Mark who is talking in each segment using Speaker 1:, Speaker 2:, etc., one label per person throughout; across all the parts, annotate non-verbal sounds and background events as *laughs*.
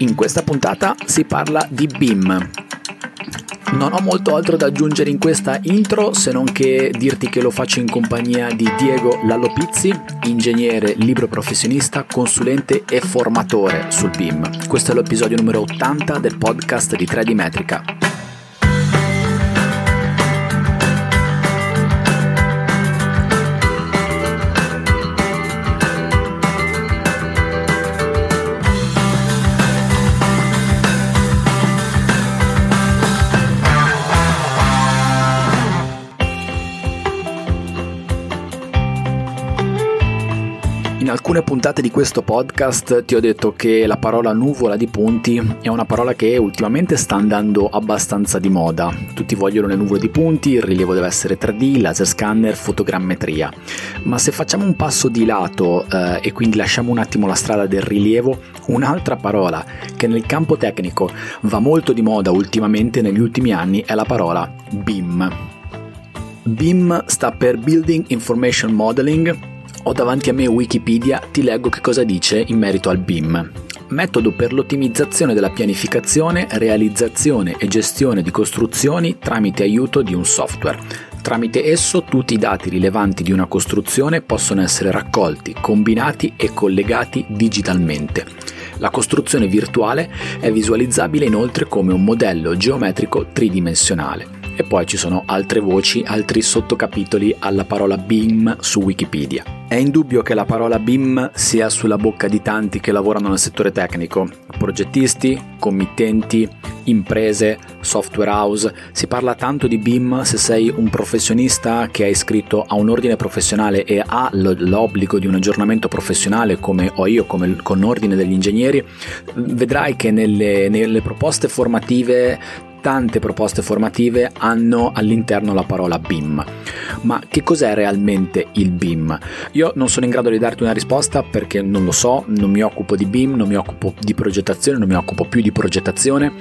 Speaker 1: In questa puntata si parla di BIM. Non ho molto altro da aggiungere in questa intro se non che dirti che lo faccio in compagnia di Diego Lallopizzi, ingegnere, libro professionista, consulente e formatore sul BIM. Questo è l'episodio numero 80 del podcast di 3D Metrica. Alcune puntate di questo podcast ti ho detto che la parola nuvola di punti è una parola che ultimamente sta andando abbastanza di moda. Tutti vogliono le nuvole di punti, il rilievo deve essere 3D, laser scanner, fotogrammetria. Ma se facciamo un passo di lato eh, e quindi lasciamo un attimo la strada del rilievo, un'altra parola che nel campo tecnico va molto di moda ultimamente negli ultimi anni è la parola BIM. BIM sta per Building Information Modeling ho davanti a me Wikipedia, ti leggo che cosa dice in merito al BIM. Metodo per l'ottimizzazione della pianificazione, realizzazione e gestione di costruzioni tramite aiuto di un software. Tramite esso tutti i dati rilevanti di una costruzione possono essere raccolti, combinati e collegati digitalmente. La costruzione virtuale è visualizzabile inoltre come un modello geometrico tridimensionale. E poi ci sono altre voci, altri sottocapitoli alla parola BIM su Wikipedia. È indubbio che la parola BIM sia sulla bocca di tanti che lavorano nel settore tecnico, progettisti, committenti, imprese, software house. Si parla tanto di BIM se sei un professionista che è iscritto a un ordine professionale e ha l'obbligo di un aggiornamento professionale come ho io, come con ordine degli ingegneri, vedrai che nelle, nelle proposte formative tante proposte formative hanno all'interno la parola BIM. Ma che cos'è realmente il BIM? Io non sono in grado di darti una risposta perché non lo so, non mi occupo di BIM, non mi occupo di progettazione, non mi occupo più di progettazione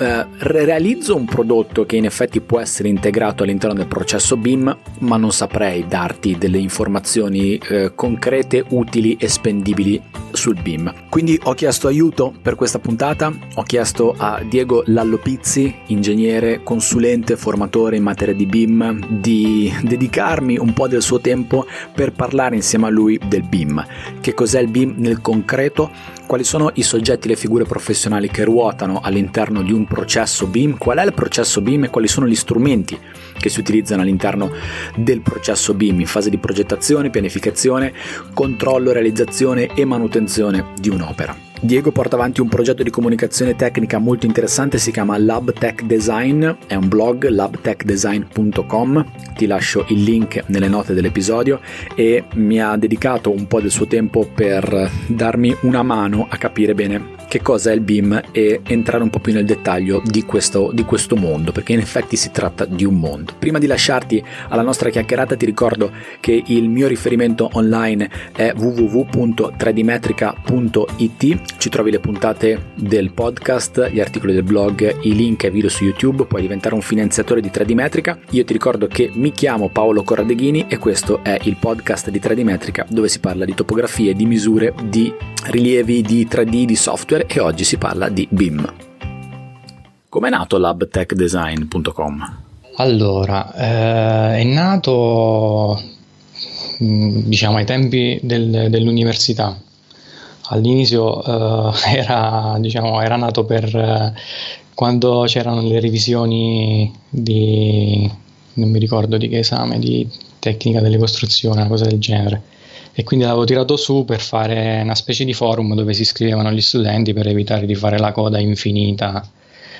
Speaker 1: eh, realizzo un prodotto che in effetti può essere integrato all'interno del processo BIM, ma non saprei darti delle informazioni eh, concrete, utili e spendibili sul BIM. Quindi ho chiesto aiuto per questa puntata, ho chiesto a Diego Lallopizzi, ingegnere, consulente, formatore in materia di BIM, di dedicarmi un po' del suo tempo per parlare insieme a lui del BIM. Che cos'è il BIM nel concreto? Quali sono i soggetti, le figure professionali che ruotano all'interno di un processo BIM, qual è il processo BIM e quali sono gli strumenti che si utilizzano all'interno del processo BIM in fase di progettazione, pianificazione, controllo, realizzazione e manutenzione di un'opera. Diego porta avanti un progetto di comunicazione tecnica molto interessante, si chiama Lab Tech Design, è un blog labtechdesign.com, ti lascio il link nelle note dell'episodio e mi ha dedicato un po' del suo tempo per darmi una mano a capire bene che cosa è il BIM e entrare un po' più nel dettaglio di questo, di questo mondo, perché in effetti si tratta di un mondo. Prima di lasciarti alla nostra chiacchierata ti ricordo che il mio riferimento online è www.3dmetrica.it, ci trovi le puntate del podcast, gli articoli del blog, i link e video su YouTube, puoi diventare un finanziatore di 3D Metrica. Io ti ricordo che mi chiamo Paolo Corradeghini e questo è il podcast di 3D Metrica dove si parla di topografie, di misure, di rilievi, di 3D, di software software e oggi si parla di BIM. Com'è nato labtechdesign.com?
Speaker 2: Allora, eh, è nato mm, diciamo ai tempi del, dell'università. All'inizio eh, *laughs* era, diciamo, era, nato per eh, quando c'erano le revisioni di non mi ricordo di che esame, di tecnica delle costruzioni, una cosa del genere e quindi l'avevo tirato su per fare una specie di forum dove si iscrivevano gli studenti per evitare di fare la coda infinita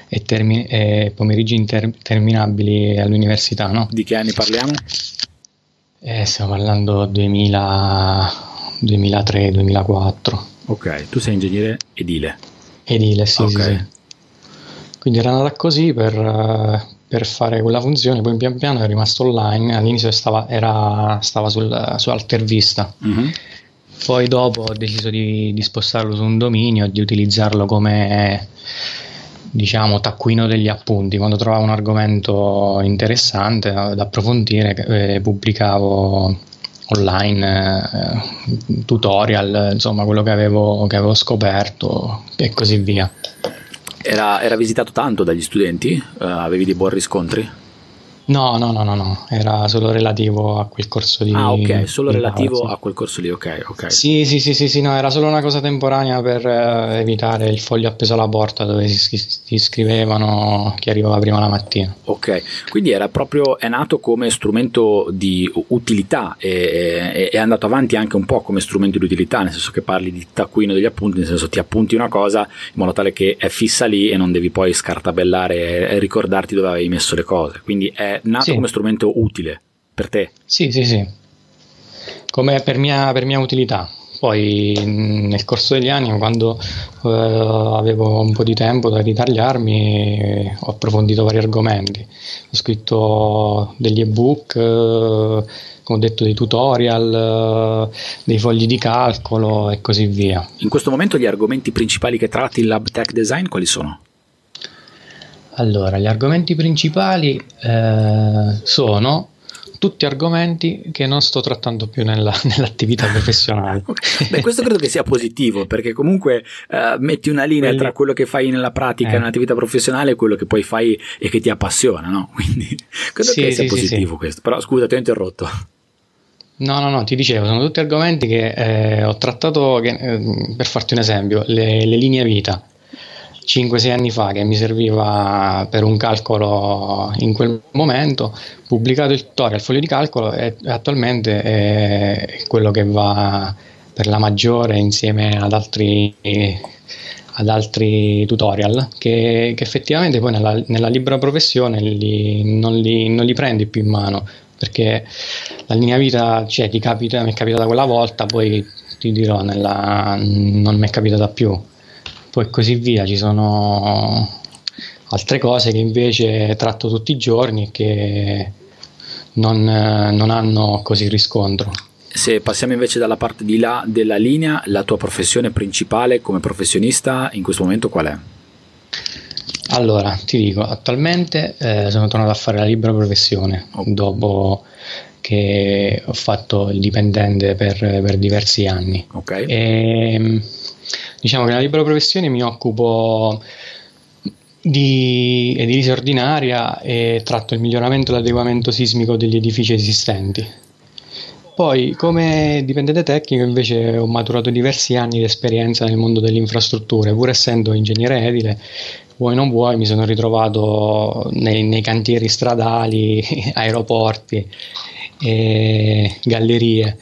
Speaker 2: e, termi- e pomeriggi interminabili all'università. No?
Speaker 1: Di che anni parliamo?
Speaker 2: Eh, stiamo parlando 2000, 2003-2004.
Speaker 1: Ok, tu sei ingegnere edile.
Speaker 2: Edile, sì, okay. sì, sì. Quindi era andata così per, per fare quella funzione, poi pian piano è rimasto online, all'inizio stava, era, stava sul, su Altervista, mm-hmm. poi dopo ho deciso di, di, spostarlo su un dominio e di utilizzarlo come diciamo taccuino degli appunti, quando trovavo un argomento interessante da approfondire eh, pubblicavo online, eh, tutorial, insomma quello che avevo, che avevo scoperto e così via.
Speaker 1: Era, era visitato tanto dagli studenti? Uh, avevi dei buoni riscontri?
Speaker 2: No, no, no, no, no, era solo relativo a quel corso di
Speaker 1: Ah, ok, solo relativo laurea, sì. a quel corso lì, ok, ok.
Speaker 2: Sì, sì, sì, sì, sì, no, era solo una cosa temporanea per eh, evitare il foglio appeso alla porta dove si, si iscrivevano chi arrivava prima la mattina.
Speaker 1: Ok, quindi era proprio, è nato come strumento di utilità e è andato avanti anche un po' come strumento di utilità, nel senso che parli di taccuino degli appunti, nel senso ti appunti una cosa in modo tale che è fissa lì e non devi poi scartabellare e ricordarti dove avevi messo le cose. Quindi è nato sì. come strumento utile per te.
Speaker 2: Sì, sì, sì, come per mia, per mia utilità. Poi nel corso degli anni, quando eh, avevo un po' di tempo da ritagliarmi, ho approfondito vari argomenti. Ho scritto degli ebook, eh, come ho detto, dei tutorial, eh, dei fogli di calcolo e così via.
Speaker 1: In questo momento gli argomenti principali che tratti in Lab Tech Design quali sono?
Speaker 2: Allora, gli argomenti principali eh, sono tutti argomenti che non sto trattando più nella, *laughs* nell'attività professionale. *laughs*
Speaker 1: Beh, questo credo che sia positivo perché comunque uh, metti una linea Quelli... tra quello che fai nella pratica, eh. nell'attività professionale e quello che poi fai e che ti appassiona, no? *laughs* Quindi credo sì, che sia sì, positivo sì, questo. Però scusa, ti ho interrotto.
Speaker 2: No, no, no, ti dicevo, sono tutti argomenti che eh, ho trattato, che, eh, per farti un esempio, le, le linee vita 5-6 anni fa che mi serviva per un calcolo in quel momento, pubblicato il tutorial, il foglio di calcolo e attualmente è quello che va per la maggiore insieme ad altri, ad altri tutorial che, che, effettivamente poi nella, nella libera professione li, non, li, non, li, prendi più in mano perché la linea vita cioè, ti capita, mi è capitata quella volta, poi ti dirò, nella, non mi è capitata più poi così via. Ci sono altre cose che invece tratto tutti i giorni e che non, non hanno così riscontro.
Speaker 1: Se passiamo invece dalla parte di là della linea, la tua professione principale come professionista in questo momento qual è?
Speaker 2: Allora, ti dico, attualmente eh, sono tornato a fare la libera professione oh. dopo che ho fatto il dipendente per, per diversi anni.
Speaker 1: Ok.
Speaker 2: E, ehm, Diciamo che nella libera professione mi occupo di edilizia ordinaria e tratto il miglioramento e l'adeguamento sismico degli edifici esistenti. Poi, come dipendente tecnico, invece ho maturato diversi anni di esperienza nel mondo delle infrastrutture, pur essendo ingegnere edile, vuoi non vuoi, mi sono ritrovato nei, nei cantieri stradali, *laughs* aeroporti, gallerie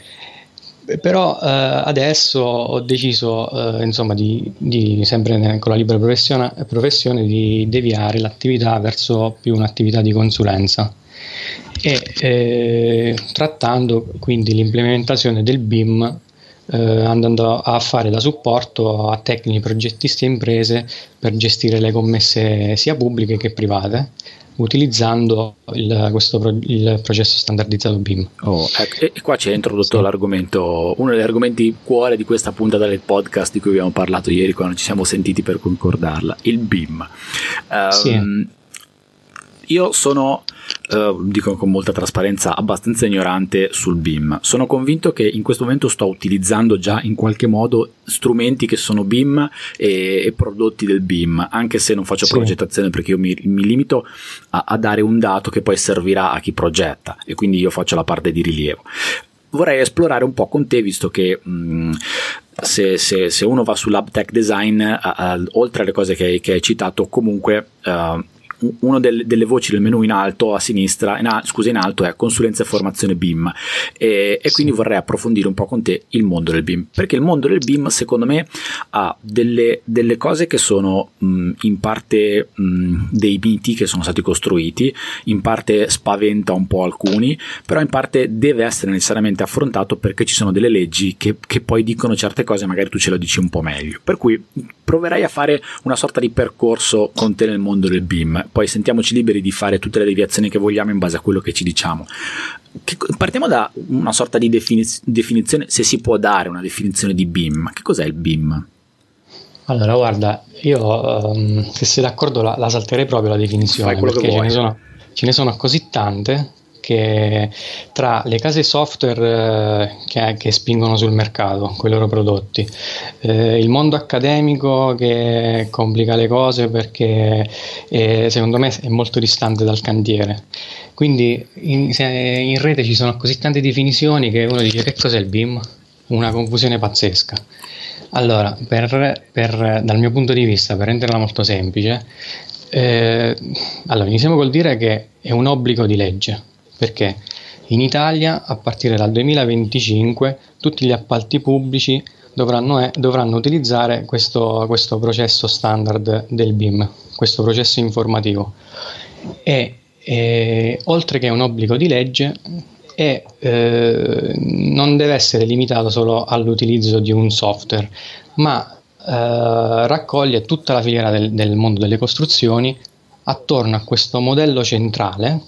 Speaker 2: però eh, adesso ho deciso, eh, insomma, di, di, sempre con la libera professione, professione, di deviare l'attività verso più un'attività di consulenza. E eh, trattando quindi l'implementazione del BIM eh, andando a fare da supporto a tecnici, progettisti e imprese per gestire le commesse sia pubbliche che private utilizzando il, questo pro, il processo standardizzato BIM.
Speaker 1: Oh, ecco, e qua ci hai introdotto sì. l'argomento, uno degli argomenti cuore di questa puntata del podcast di cui abbiamo parlato ieri quando ci siamo sentiti per concordarla, il BIM. Um, sì. Ehm, io sono uh, dico con molta trasparenza, abbastanza ignorante sul BIM. Sono convinto che in questo momento sto utilizzando già in qualche modo strumenti che sono BIM e, e prodotti del BIM, anche se non faccio sì. progettazione perché io mi, mi limito a, a dare un dato che poi servirà a chi progetta e quindi io faccio la parte di rilievo vorrei esplorare un po' con te, visto che mh, mm, se, se, se, uno va sull'AppTech Design, uh, uh, oltre alle cose che, che hai citato, comunque uh, una delle, delle, voci del menu in alto a sinistra, in a, scusa in alto è consulenza e formazione BIM e, e quindi vorrei approfondire un po' con te il mondo del BIM perché il mondo del BIM secondo me ha delle, delle cose che sono mh, in parte mh, dei miti che sono stati costruiti in parte spaventa un po' alcuni però in parte deve essere necessariamente affrontato perché ci sono delle leggi che, che poi dicono certe cose magari tu ce lo dici un po' meglio. Per cui proverei a fare una sorta di percorso con te nel mondo del BIM poi sentiamoci liberi di fare tutte le deviazioni che vogliamo in base a quello che ci diciamo. Che, partiamo da una sorta di definiz- definizione, se si può dare una definizione di BIM. Che cos'è il BIM?
Speaker 2: Allora, guarda, io um, se sei d'accordo la, la, salterei proprio la definizione, perché ce ne, sono, ce ne, sono, così tante perché tra le case software eh, che, che, spingono sul mercato con i loro prodotti, eh, il mondo accademico che complica le cose perché eh, secondo me è molto distante dal cantiere. Quindi in, in, rete ci sono così tante definizioni che uno dice che cos'è il BIM? Una confusione pazzesca. Allora, per, per, dal mio punto di vista, per renderla molto semplice, eh, allora, iniziamo col dire che è un obbligo di legge, perché in Italia a partire dal 2025 tutti gli appalti pubblici dovranno, eh, dovranno utilizzare questo, questo, processo standard del BIM, questo processo informativo. E eh, oltre che è un obbligo di legge, è, eh, non deve essere limitato solo all'utilizzo di un software, ma eh, raccoglie tutta la filiera del, del, mondo delle costruzioni attorno a questo modello centrale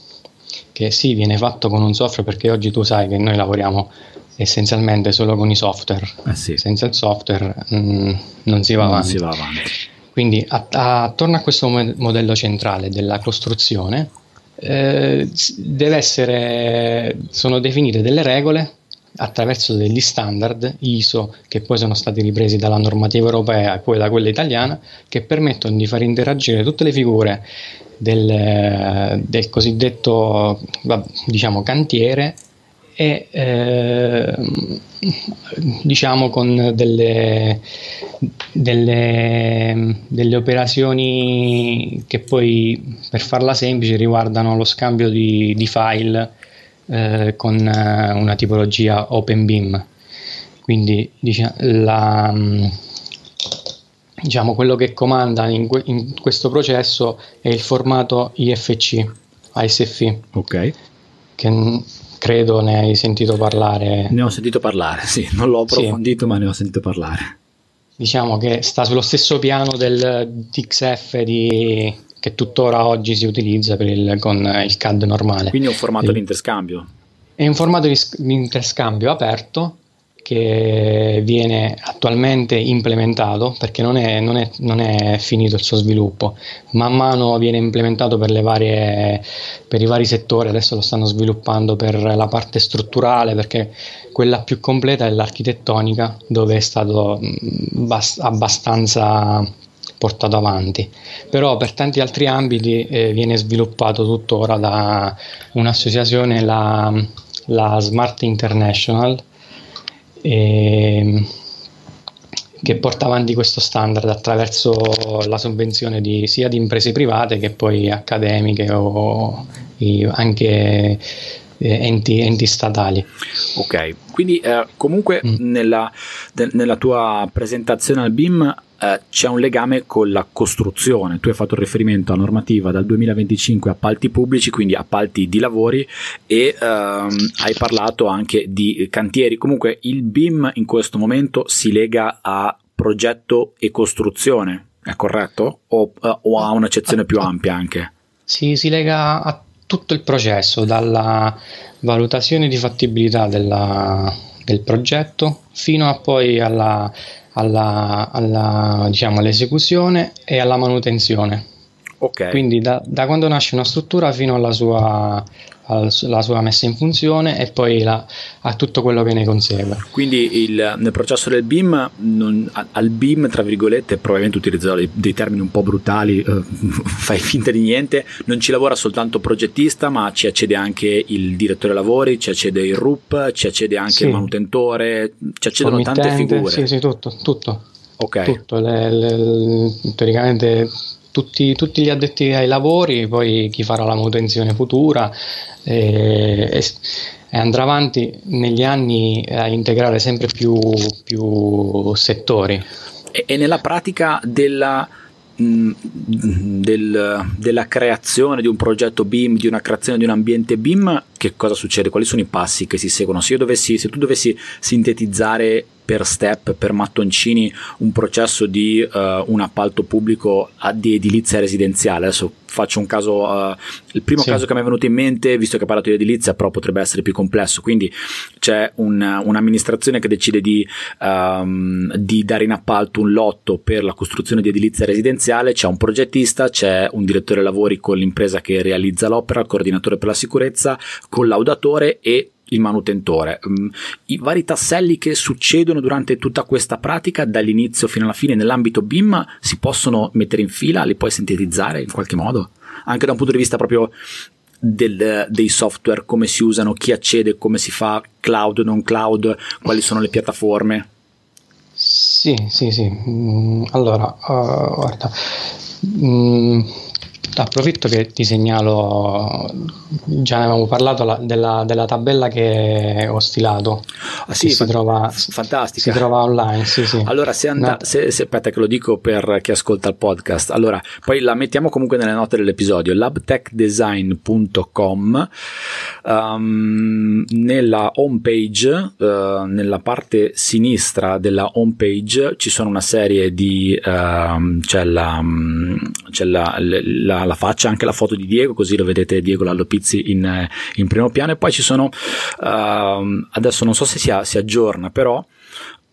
Speaker 2: che sì viene fatto con un software perché oggi tu sai che noi lavoriamo essenzialmente solo con i software
Speaker 1: eh sì.
Speaker 2: senza il software mh, mm, non si va
Speaker 1: non
Speaker 2: avanti,
Speaker 1: si va avanti.
Speaker 2: quindi a, a, attorno a questo modello centrale della costruzione eh, deve essere sono definite delle regole attraverso degli standard ISO che poi sono stati ripresi dalla normativa europea e poi da quella italiana che permettono di far interagire tutte le figure del, del cosiddetto diciamo cantiere e eh, diciamo con delle, delle, delle, operazioni che poi per farla semplice riguardano lo scambio di, di file eh, con eh, una tipologia OpenBeam. Quindi diciamo, la, mm, diciamo, quello che comanda in, in, questo processo è il formato IFC, ASFI.
Speaker 1: Ok.
Speaker 2: Che credo ne hai sentito parlare.
Speaker 1: Ne ho sentito parlare, sì, non l'ho approfondito, sì. ma ne ho sentito parlare.
Speaker 2: Diciamo che sta sullo stesso piano del TXF di, che tuttora oggi si utilizza il, con il CAD normale.
Speaker 1: Quindi è un formato di interscambio?
Speaker 2: È un formato di, di interscambio aperto che viene attualmente implementato perché non è, non, è, non è, finito il suo sviluppo, man mano viene implementato per, varie, per, i vari settori, adesso lo stanno sviluppando per la parte strutturale perché quella più completa è l'architettonica dove è stato bast- abbastanza portato avanti, però per tanti altri ambiti eh, viene sviluppato tuttora da un'associazione, la, la Smart International, eh, che porta avanti questo standard attraverso la sovvenzione di, sia di imprese private che poi accademiche o anche eh, enti, enti, statali.
Speaker 1: Ok, quindi eh, comunque mm. nella, de, nella, tua presentazione al BIM eh, c'è un legame con la costruzione. Tu hai fatto riferimento alla normativa dal 2025 appalti pubblici, quindi appalti di lavori e ehm, hai parlato anche di cantieri. Comunque il BIM in questo momento si lega a progetto e costruzione, è corretto? O, uh, o ha un'accezione più ampia anche?
Speaker 2: Sì, si lega a tutto il processo, dalla valutazione di fattibilità della, del progetto fino a poi alla, alla, alla, diciamo, all'esecuzione e alla manutenzione.
Speaker 1: Okay.
Speaker 2: Quindi da, da, quando nasce una struttura fino alla sua alla sua messa in funzione e poi la, a tutto quello che ne consegue.
Speaker 1: Quindi il, nel processo del BIM, non, al BIM, tra virgolette, probabilmente utilizzerò dei, dei termini un po' brutali, eh, *laughs* fai finta di niente, non ci lavora soltanto il progettista, ma ci accede anche il direttore lavori, ci accede il RUP, ci accede anche sì. il manutentore, ci accedono tante figure.
Speaker 2: Sì, sì, tutto, tutto.
Speaker 1: Ok.
Speaker 2: Tutto, le, le, teoricamente tutti, tutti, gli addetti ai lavori, poi chi farà la manutenzione futura e, e, e, andrà avanti negli anni a integrare sempre più, più settori.
Speaker 1: E, e, nella pratica della, mh, del, della creazione di un progetto BIM, di una creazione di un ambiente BIM, che cosa succede? Quali sono i passi che si seguono? Se, dovessi, se tu dovessi sintetizzare per step, per mattoncini, un processo di uh, un appalto pubblico di edilizia residenziale. Adesso faccio un caso, uh, il primo sì. caso che mi è venuto in mente, visto che ho parlato di edilizia, però potrebbe essere più complesso. Quindi c'è un, un'amministrazione che decide di, um, di, dare in appalto un lotto per la costruzione di edilizia residenziale, c'è un progettista, c'è un direttore lavori con l'impresa che realizza l'opera, il coordinatore per la sicurezza, collaudatore e il manutentore. Mm, I vari tasselli che succedono durante tutta questa pratica, dall'inizio fino alla fine, nell'ambito BIM, si possono mettere in fila, li puoi sintetizzare in qualche modo? Anche da un punto di vista proprio del, dei software, come si usano, chi accede, come si fa, cloud, non cloud, quali sono le piattaforme?
Speaker 2: Sì, sì, sì. Mm, allora, uh, guarda. Mm Approfitto che ti segnalo, già ne avevamo parlato, la, della, della, tabella che ho stilato.
Speaker 1: Ah, sì, si, trova, fantastica.
Speaker 2: si trova online. Sì, sì.
Speaker 1: Allora, se, and- no. se, se, aspetta che lo dico per chi ascolta il podcast, allora poi la mettiamo comunque nelle note dell'episodio, labtechdesign.com. Um, nella home page, uh, nella parte sinistra della home page, ci sono una serie di. Uh, c'è la, c'è la, la la, faccia, anche la foto di Diego, così lo vedete Diego Lallo Pizzi in, in primo piano. E poi ci sono, uh, adesso non so se si, si aggiorna, però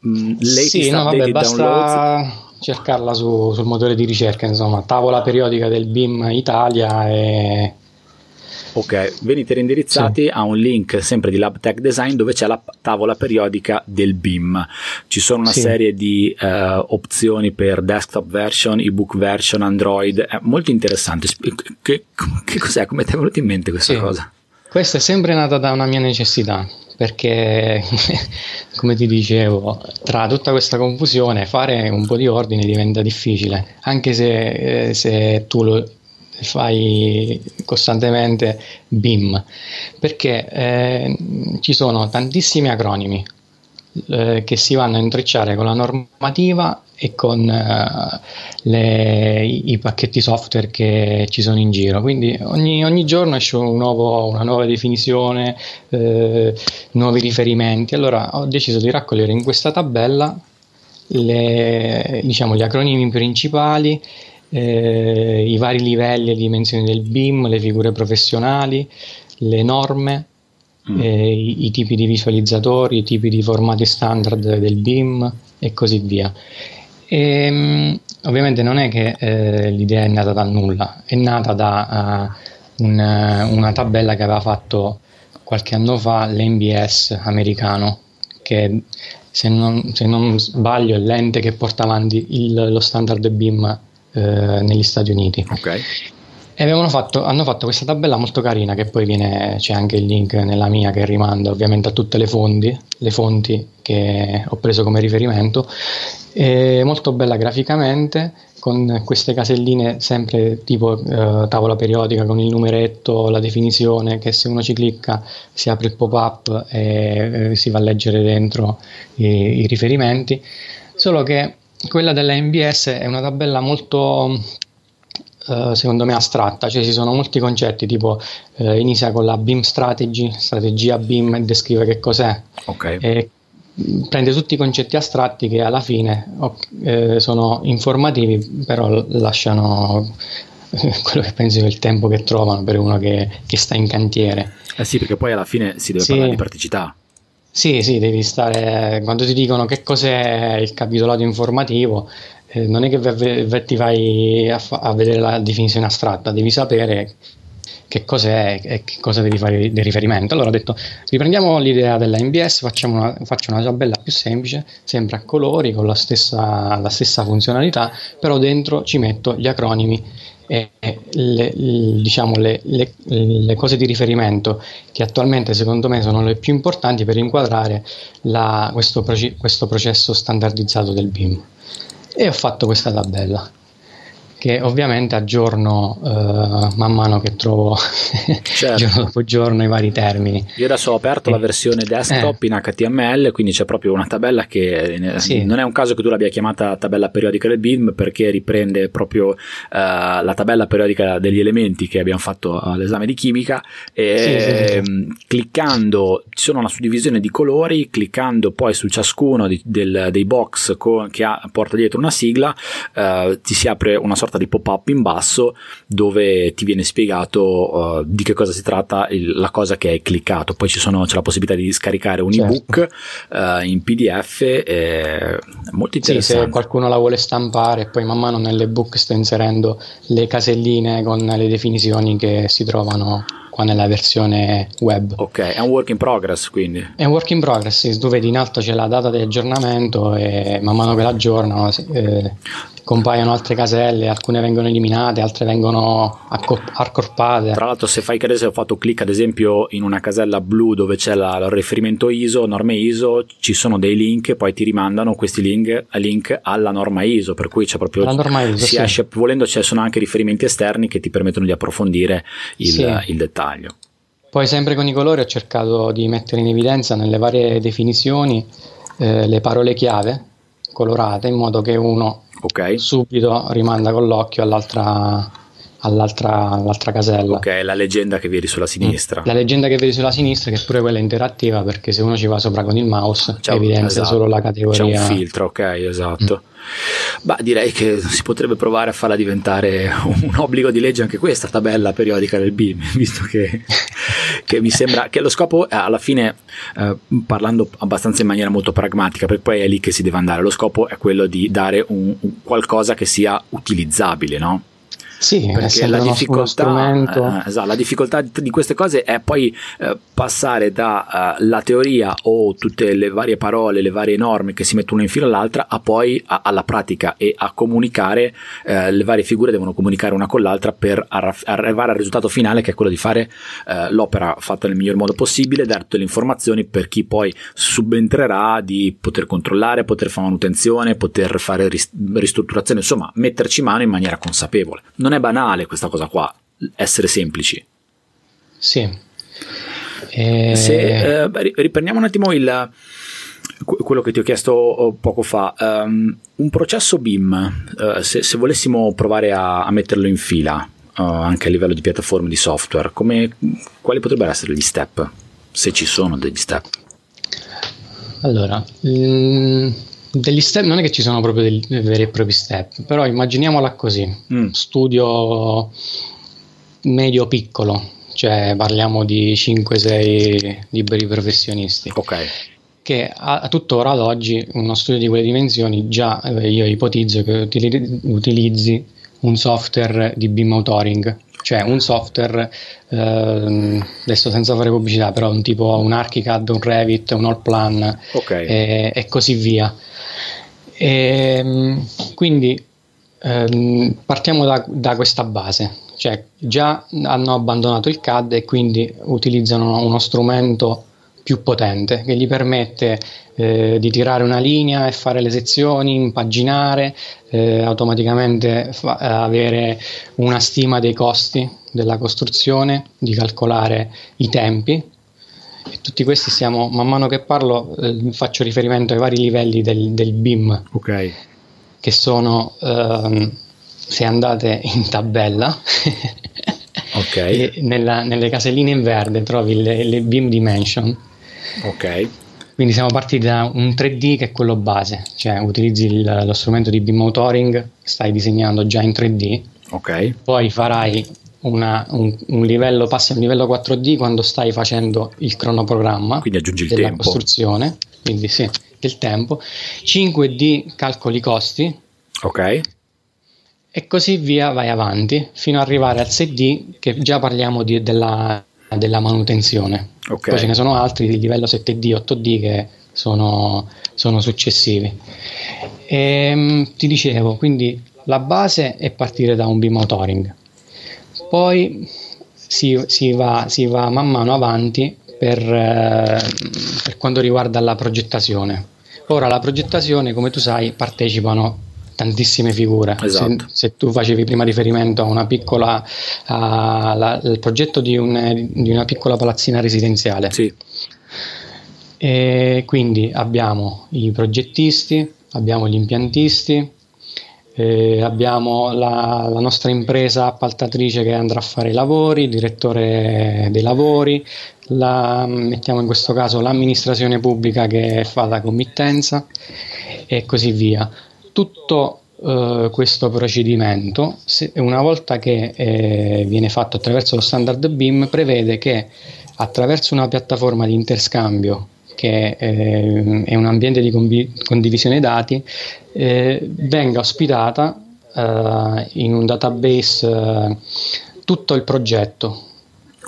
Speaker 2: um, sì, no, vabbè, basta downloads. cercarla su, sul motore di ricerca, insomma, tavola periodica del BIM Italia e
Speaker 1: Ok, venite reindirizzati sì. a un link sempre di LabTech Design dove c'è la tavola periodica del BIM. Ci sono una sì. serie di uh, opzioni per desktop version, ebook version, Android, è molto interessante. Che, che cos'è? Come ti è venuta in mente questa sì. cosa?
Speaker 2: Questa è sempre nata da una mia necessità, perché *laughs* come ti dicevo, tra tutta questa confusione fare un po' di ordine diventa difficile, anche se, eh, se tu lo, fai costantemente BIM, perché eh, ci sono tantissimi acronimi eh, che si vanno a intrecciare con la normativa e con eh, le, i pacchetti software che ci sono in giro. Quindi ogni, ogni giorno esce un nuovo, una nuova definizione, eh, nuovi riferimenti. Allora ho deciso di raccogliere in questa tabella le, diciamo, gli acronimi principali eh, i vari livelli e dimensioni del BIM, le figure professionali, le norme, mm. eh, i, i, tipi di visualizzatori, i tipi di formati standard del BIM e così via. E, ehm, ovviamente non è che eh, l'idea è nata dal nulla, è nata da uh, una, una tabella che aveva fatto qualche anno fa l'NBS americano, che se non, se non, sbaglio è l'ente che porta avanti il, lo standard BIM eh, negli Stati Uniti.
Speaker 1: Okay.
Speaker 2: E fatto, hanno fatto questa tabella molto carina che poi viene, c'è anche il link nella mia che rimanda ovviamente a tutte le fonti, le fonti che ho preso come riferimento, è molto bella graficamente con queste caselline sempre tipo eh, tavola periodica con il numeretto, la definizione che se uno ci clicca si apre il pop-up e eh, si va a leggere dentro i, i riferimenti, solo che quella della MBS è una tabella molto Uh, secondo me astratta, cioè ci sono molti concetti tipo uh, inizia con la BIM strategy, strategia BIM e descrive che cos'è
Speaker 1: okay.
Speaker 2: e prende tutti i concetti astratti che alla fine uh, sono informativi però lasciano *laughs* quello che penso è il tempo che trovano per uno che, che sta in cantiere.
Speaker 1: Eh sì, perché poi alla fine si deve sì. parlare di praticità.
Speaker 2: Sì, sì, devi stare. Quando ti dicono che cos'è il capitolato informativo, eh, non è che v- v- ti vai a, fa- a, vedere la definizione astratta, devi sapere che cos'è e che cosa devi fare di riferimento. Allora ho detto, riprendiamo l'idea della MBS, facciamo una, faccio una tabella più semplice, sempre a colori, con la stessa, la stessa funzionalità, però dentro ci metto gli acronimi e le, diciamo, le, le, le, cose di riferimento che attualmente secondo me sono le più importanti per inquadrare la, questo, questo, processo standardizzato del BIM. E ho fatto questa tabella che ovviamente aggiorno uh, man mano che trovo *laughs* certo. giorno dopo giorno i vari termini.
Speaker 1: Io adesso ho aperto eh. la versione desktop eh. in HTML, quindi c'è proprio una tabella che eh, sì. non è un caso che tu l'abbia chiamata tabella periodica del BIM perché riprende proprio uh, la tabella periodica degli elementi che abbiamo fatto all'esame di chimica e sì, sì, ehm, cliccando ci sono una suddivisione di colori, cliccando poi su ciascuno di, del, dei box con, che ha, porta dietro una sigla, uh, ti si apre una sorta di pop-up in basso dove ti viene spiegato uh, di che cosa si tratta il, la cosa che hai cliccato. Poi sono, c'è la possibilità di scaricare un certo. ebook uh, in PDF, è molto interessante.
Speaker 2: Sì, se qualcuno la vuole stampare, poi man mano nell'ebook sto inserendo le caselline con le definizioni che si trovano qua nella versione web.
Speaker 1: Ok, è un work in progress quindi.
Speaker 2: È un work in progress, sì, tu vedi in alto c'è la data di aggiornamento e man mano che l'aggiornano eh, compaiono altre caselle, alcune vengono eliminate, altre vengono accorpate.
Speaker 1: Tra l'altro se fai se ho fatto clic ad esempio in una casella blu dove c'è la, il riferimento ISO, norme ISO, ci sono dei link e poi ti rimandano questi link, link alla norma ISO, per cui c'è proprio... La norma ISO, si sì. esce, volendo ci sono anche riferimenti esterni che ti permettono di approfondire il, sì. il dettaglio.
Speaker 2: Poi sempre con i colori ho cercato di mettere in evidenza nelle varie definizioni eh, le parole chiave colorate in modo che uno okay. subito rimanda con l'occhio all'altra, all'altra, all'altra, casella.
Speaker 1: Ok, la leggenda che vedi sulla sinistra.
Speaker 2: La leggenda che vedi sulla sinistra, che pure quella è interattiva, perché se uno ci va sopra con il mouse C'è evidenzia esatto. solo la categoria.
Speaker 1: C'è un filtro, ok, esatto. Mm. Bah, direi che si potrebbe provare a farla diventare un obbligo di legge anche questa tabella periodica del BIM, *laughs* visto che, che mi sembra che lo scopo alla fine, eh, parlando abbastanza in maniera molto pragmatica, perché poi è lì che si deve andare, lo scopo è quello di dare un, un qualcosa che sia utilizzabile, no?
Speaker 2: Sì, perché la difficoltà,
Speaker 1: eh, esatto, la difficoltà, di queste cose è poi eh, passare dalla uh, teoria o tutte le varie parole, le varie norme che si mettono in fila all'altra a poi a, alla pratica e a comunicare, eh, le varie figure devono comunicare una con l'altra per arra- arrivare al risultato finale che è quello di fare eh, l'opera fatta nel miglior modo possibile, dare tutte le informazioni per chi poi subentrerà di poter controllare, poter fare manutenzione, poter fare ris- ristrutturazione, insomma metterci mano in maniera consapevole. Non non è banale questa cosa qua, essere semplici.
Speaker 2: Sì.
Speaker 1: E... Se, eh, riprendiamo un attimo il, quello che ti ho chiesto oh, poco fa. Um, un processo BIM, uh, se, se, volessimo provare a, a metterlo in fila, uh, anche a livello di piattaforme di software, come, quali potrebbero essere gli step? Se ci sono degli step.
Speaker 2: Allora, mm, degli step non è che ci sono proprio dei veri e propri step, però immaginiamola così: mm. studio medio piccolo, cioè parliamo di 5-6 liberi professionisti.
Speaker 1: Ok.
Speaker 2: Che a, a tuttora ad oggi uno studio di quelle dimensioni già eh, io ipotizzo che utilizzi, un software di BIM authoring, cioè un software, eh, adesso senza fare pubblicità, però un tipo un ArchiCAD, un Revit, un Allplan okay. e, e così via e, ehm, quindi ehm, partiamo da, da, questa base, cioè già hanno abbandonato il CAD e quindi utilizzano uno strumento più potente che gli permette eh, di tirare una linea e fare le sezioni, impaginare, eh, automaticamente fa- avere una stima dei costi della costruzione, di calcolare i tempi e tutti questi siamo, man mano che parlo, eh, faccio riferimento ai vari livelli del, del BIM.
Speaker 1: Ok.
Speaker 2: Che sono, ehm, se andate in tabella,
Speaker 1: okay. *laughs*
Speaker 2: nella, nelle caselline in verde trovi le, le BIM Dimension.
Speaker 1: Ok.
Speaker 2: Quindi siamo partiti da un 3D che è quello base, cioè utilizzi il, lo strumento di BIM Authoring, stai disegnando già in 3D.
Speaker 1: Ok.
Speaker 2: Poi farai una, un, un, livello, passi a un livello 4D quando stai facendo il cronoprogramma
Speaker 1: quindi aggiungi il
Speaker 2: della
Speaker 1: tempo.
Speaker 2: costruzione, quindi sì, il tempo, 5D calcoli i costi,
Speaker 1: ok,
Speaker 2: e così via vai avanti fino ad arrivare al 6D che già parliamo di, della, della, manutenzione. Okay. Poi ce ne sono altri di livello 7D, 8D che sono, sono successivi. E, ehm, ti dicevo, quindi la base è partire da un B-motoring poi si, si, va, si va man mano avanti per, eh, per quanto riguarda la progettazione. Ora, la progettazione, come tu sai, partecipano tantissime figure.
Speaker 1: Esatto.
Speaker 2: Se, se, tu facevi prima riferimento a una piccola, al progetto di, un, di, una piccola palazzina residenziale.
Speaker 1: Sì.
Speaker 2: E quindi abbiamo i progettisti, abbiamo gli impiantisti, eh, abbiamo la, la, nostra impresa appaltatrice che andrà a fare i lavori, il direttore dei lavori, la, mettiamo in questo caso l'amministrazione pubblica che fa la committenza e così via. Tutto eh, questo procedimento, se, una volta che eh, viene fatto attraverso lo standard BIM, prevede che attraverso una piattaforma di interscambio che eh, è un ambiente di convi- condivisione dati, eh, venga ospitata eh, in un database eh, tutto il progetto,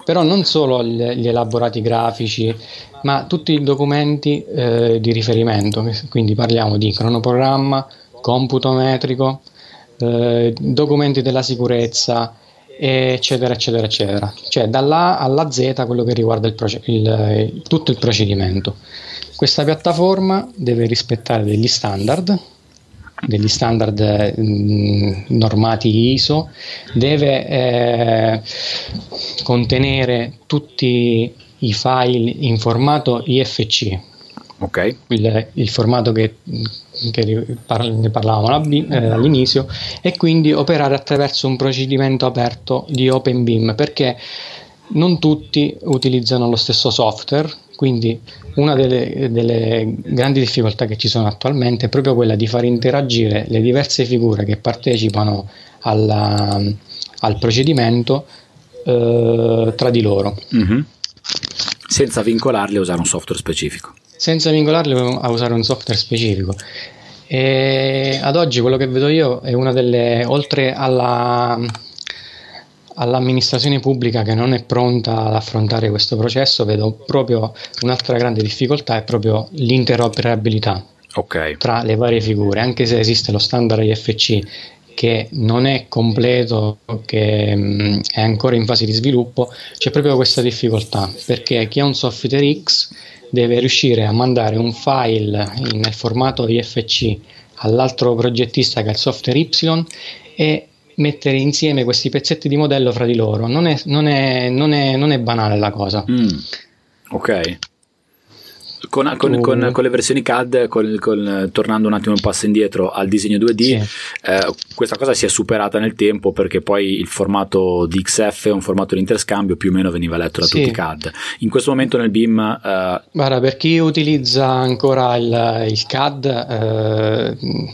Speaker 2: però non solo gli, gli elaborati grafici, ma tutti i documenti eh, di riferimento, quindi parliamo di cronoprogramma, computo metrico, eh, documenti della sicurezza, eccetera, eccetera, eccetera. Cioè dall'A alla Z quello che riguarda il proce- il, tutto il procedimento. Questa piattaforma deve rispettare degli standard, degli standard mh, mm, normati ISO, deve eh, contenere tutti i file in formato IFC.
Speaker 1: Okay.
Speaker 2: Il, il formato che che ne parlavamo eh, all'inizio, e quindi operare attraverso un procedimento aperto di OpenBeam perché non tutti utilizzano lo stesso software, quindi una delle, delle, grandi difficoltà che ci sono attualmente è proprio quella di far interagire le diverse figure che partecipano alla, al procedimento eh, tra di loro.
Speaker 1: Mm-hmm. Senza vincolarli a usare un software specifico
Speaker 2: senza vincolarli a usare un software specifico. E ad oggi quello che vedo io è una delle, oltre alla, all'amministrazione pubblica che non è pronta ad affrontare questo processo, vedo proprio un'altra grande difficoltà è proprio l'interoperabilità
Speaker 1: okay.
Speaker 2: tra le varie figure, anche se esiste lo standard IFC che non è completo, che mh, è ancora in fase di sviluppo, c'è proprio questa difficoltà perché chi ha un software X deve riuscire a mandare un file nel formato IFC all'altro progettista che è il software Y e mettere insieme questi pezzetti di modello fra di loro. Non è, non è, non è, non è banale la cosa.
Speaker 1: Mm, ok. Con, con, con, con, le versioni CAD, tornando un attimo un passo indietro al disegno 2D, sì. eh, questa cosa si è superata nel tempo perché poi il formato di XF è un formato di interscambio più o meno veniva letto da sì. tutti i CAD. In questo momento nel BIM... Eh,
Speaker 2: Guarda, per chi utilizza ancora il, il CAD... Eh,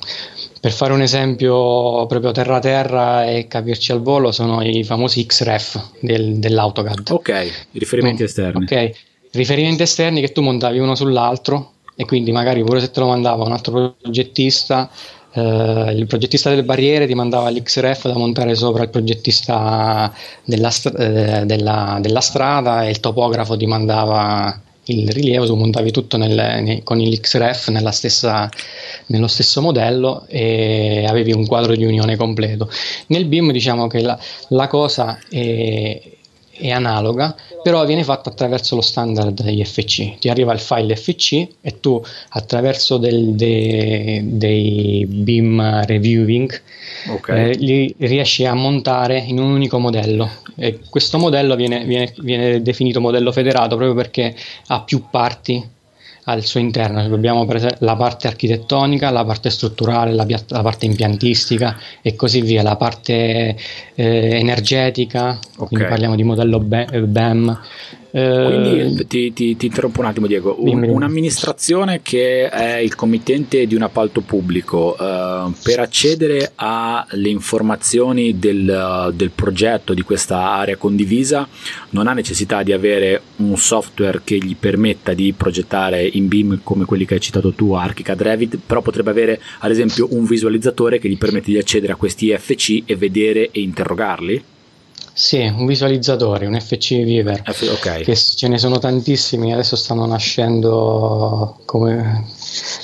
Speaker 2: per fare un esempio proprio terra terra e capirci al volo sono i famosi XREF del, dell'AutoCAD.
Speaker 1: Ok, i riferimenti mm, esterni.
Speaker 2: Ok, riferimenti esterni che tu montavi uno sull'altro e quindi magari pure se te lo mandava un altro progettista Uh, il progettista delle barriere ti mandava l'XRF da montare sopra il progettista della, eh, della, della, strada e il topografo ti mandava il rilievo, tu montavi tutto nel, ne, con l'XRF stessa, nello stesso modello e avevi un quadro di unione completo. Nel BIM diciamo che la, la cosa è, è analoga, però viene fatta attraverso lo standard IFC. Ti arriva il file FC e tu attraverso del, de, dei beam reviewing okay. eh, li riesci a montare in un unico modello. E questo modello viene, viene, viene definito modello federato proprio perché ha più parti al suo interno. Abbiamo la parte architettonica, la parte strutturale, la, la parte impiantistica e così via, la parte eh, energetica, okay. quindi parliamo di modello BEM,
Speaker 1: quindi eh, ti, ti, ti, interrompo un attimo, Diego. Un, un'amministrazione che è il committente di un appalto pubblico uh, per accedere alle informazioni del, del, progetto di questa area condivisa non ha necessità di avere un software che gli permetta di progettare in BIM come quelli che hai citato tu, ArchiCAD Revit, però potrebbe avere ad esempio un visualizzatore che gli permette di accedere a questi IFC e vedere e interrogarli?
Speaker 2: Sì, un visualizzatore, un FC Viewer.
Speaker 1: F- okay.
Speaker 2: Che ce ne sono tantissimi, adesso stanno nascendo come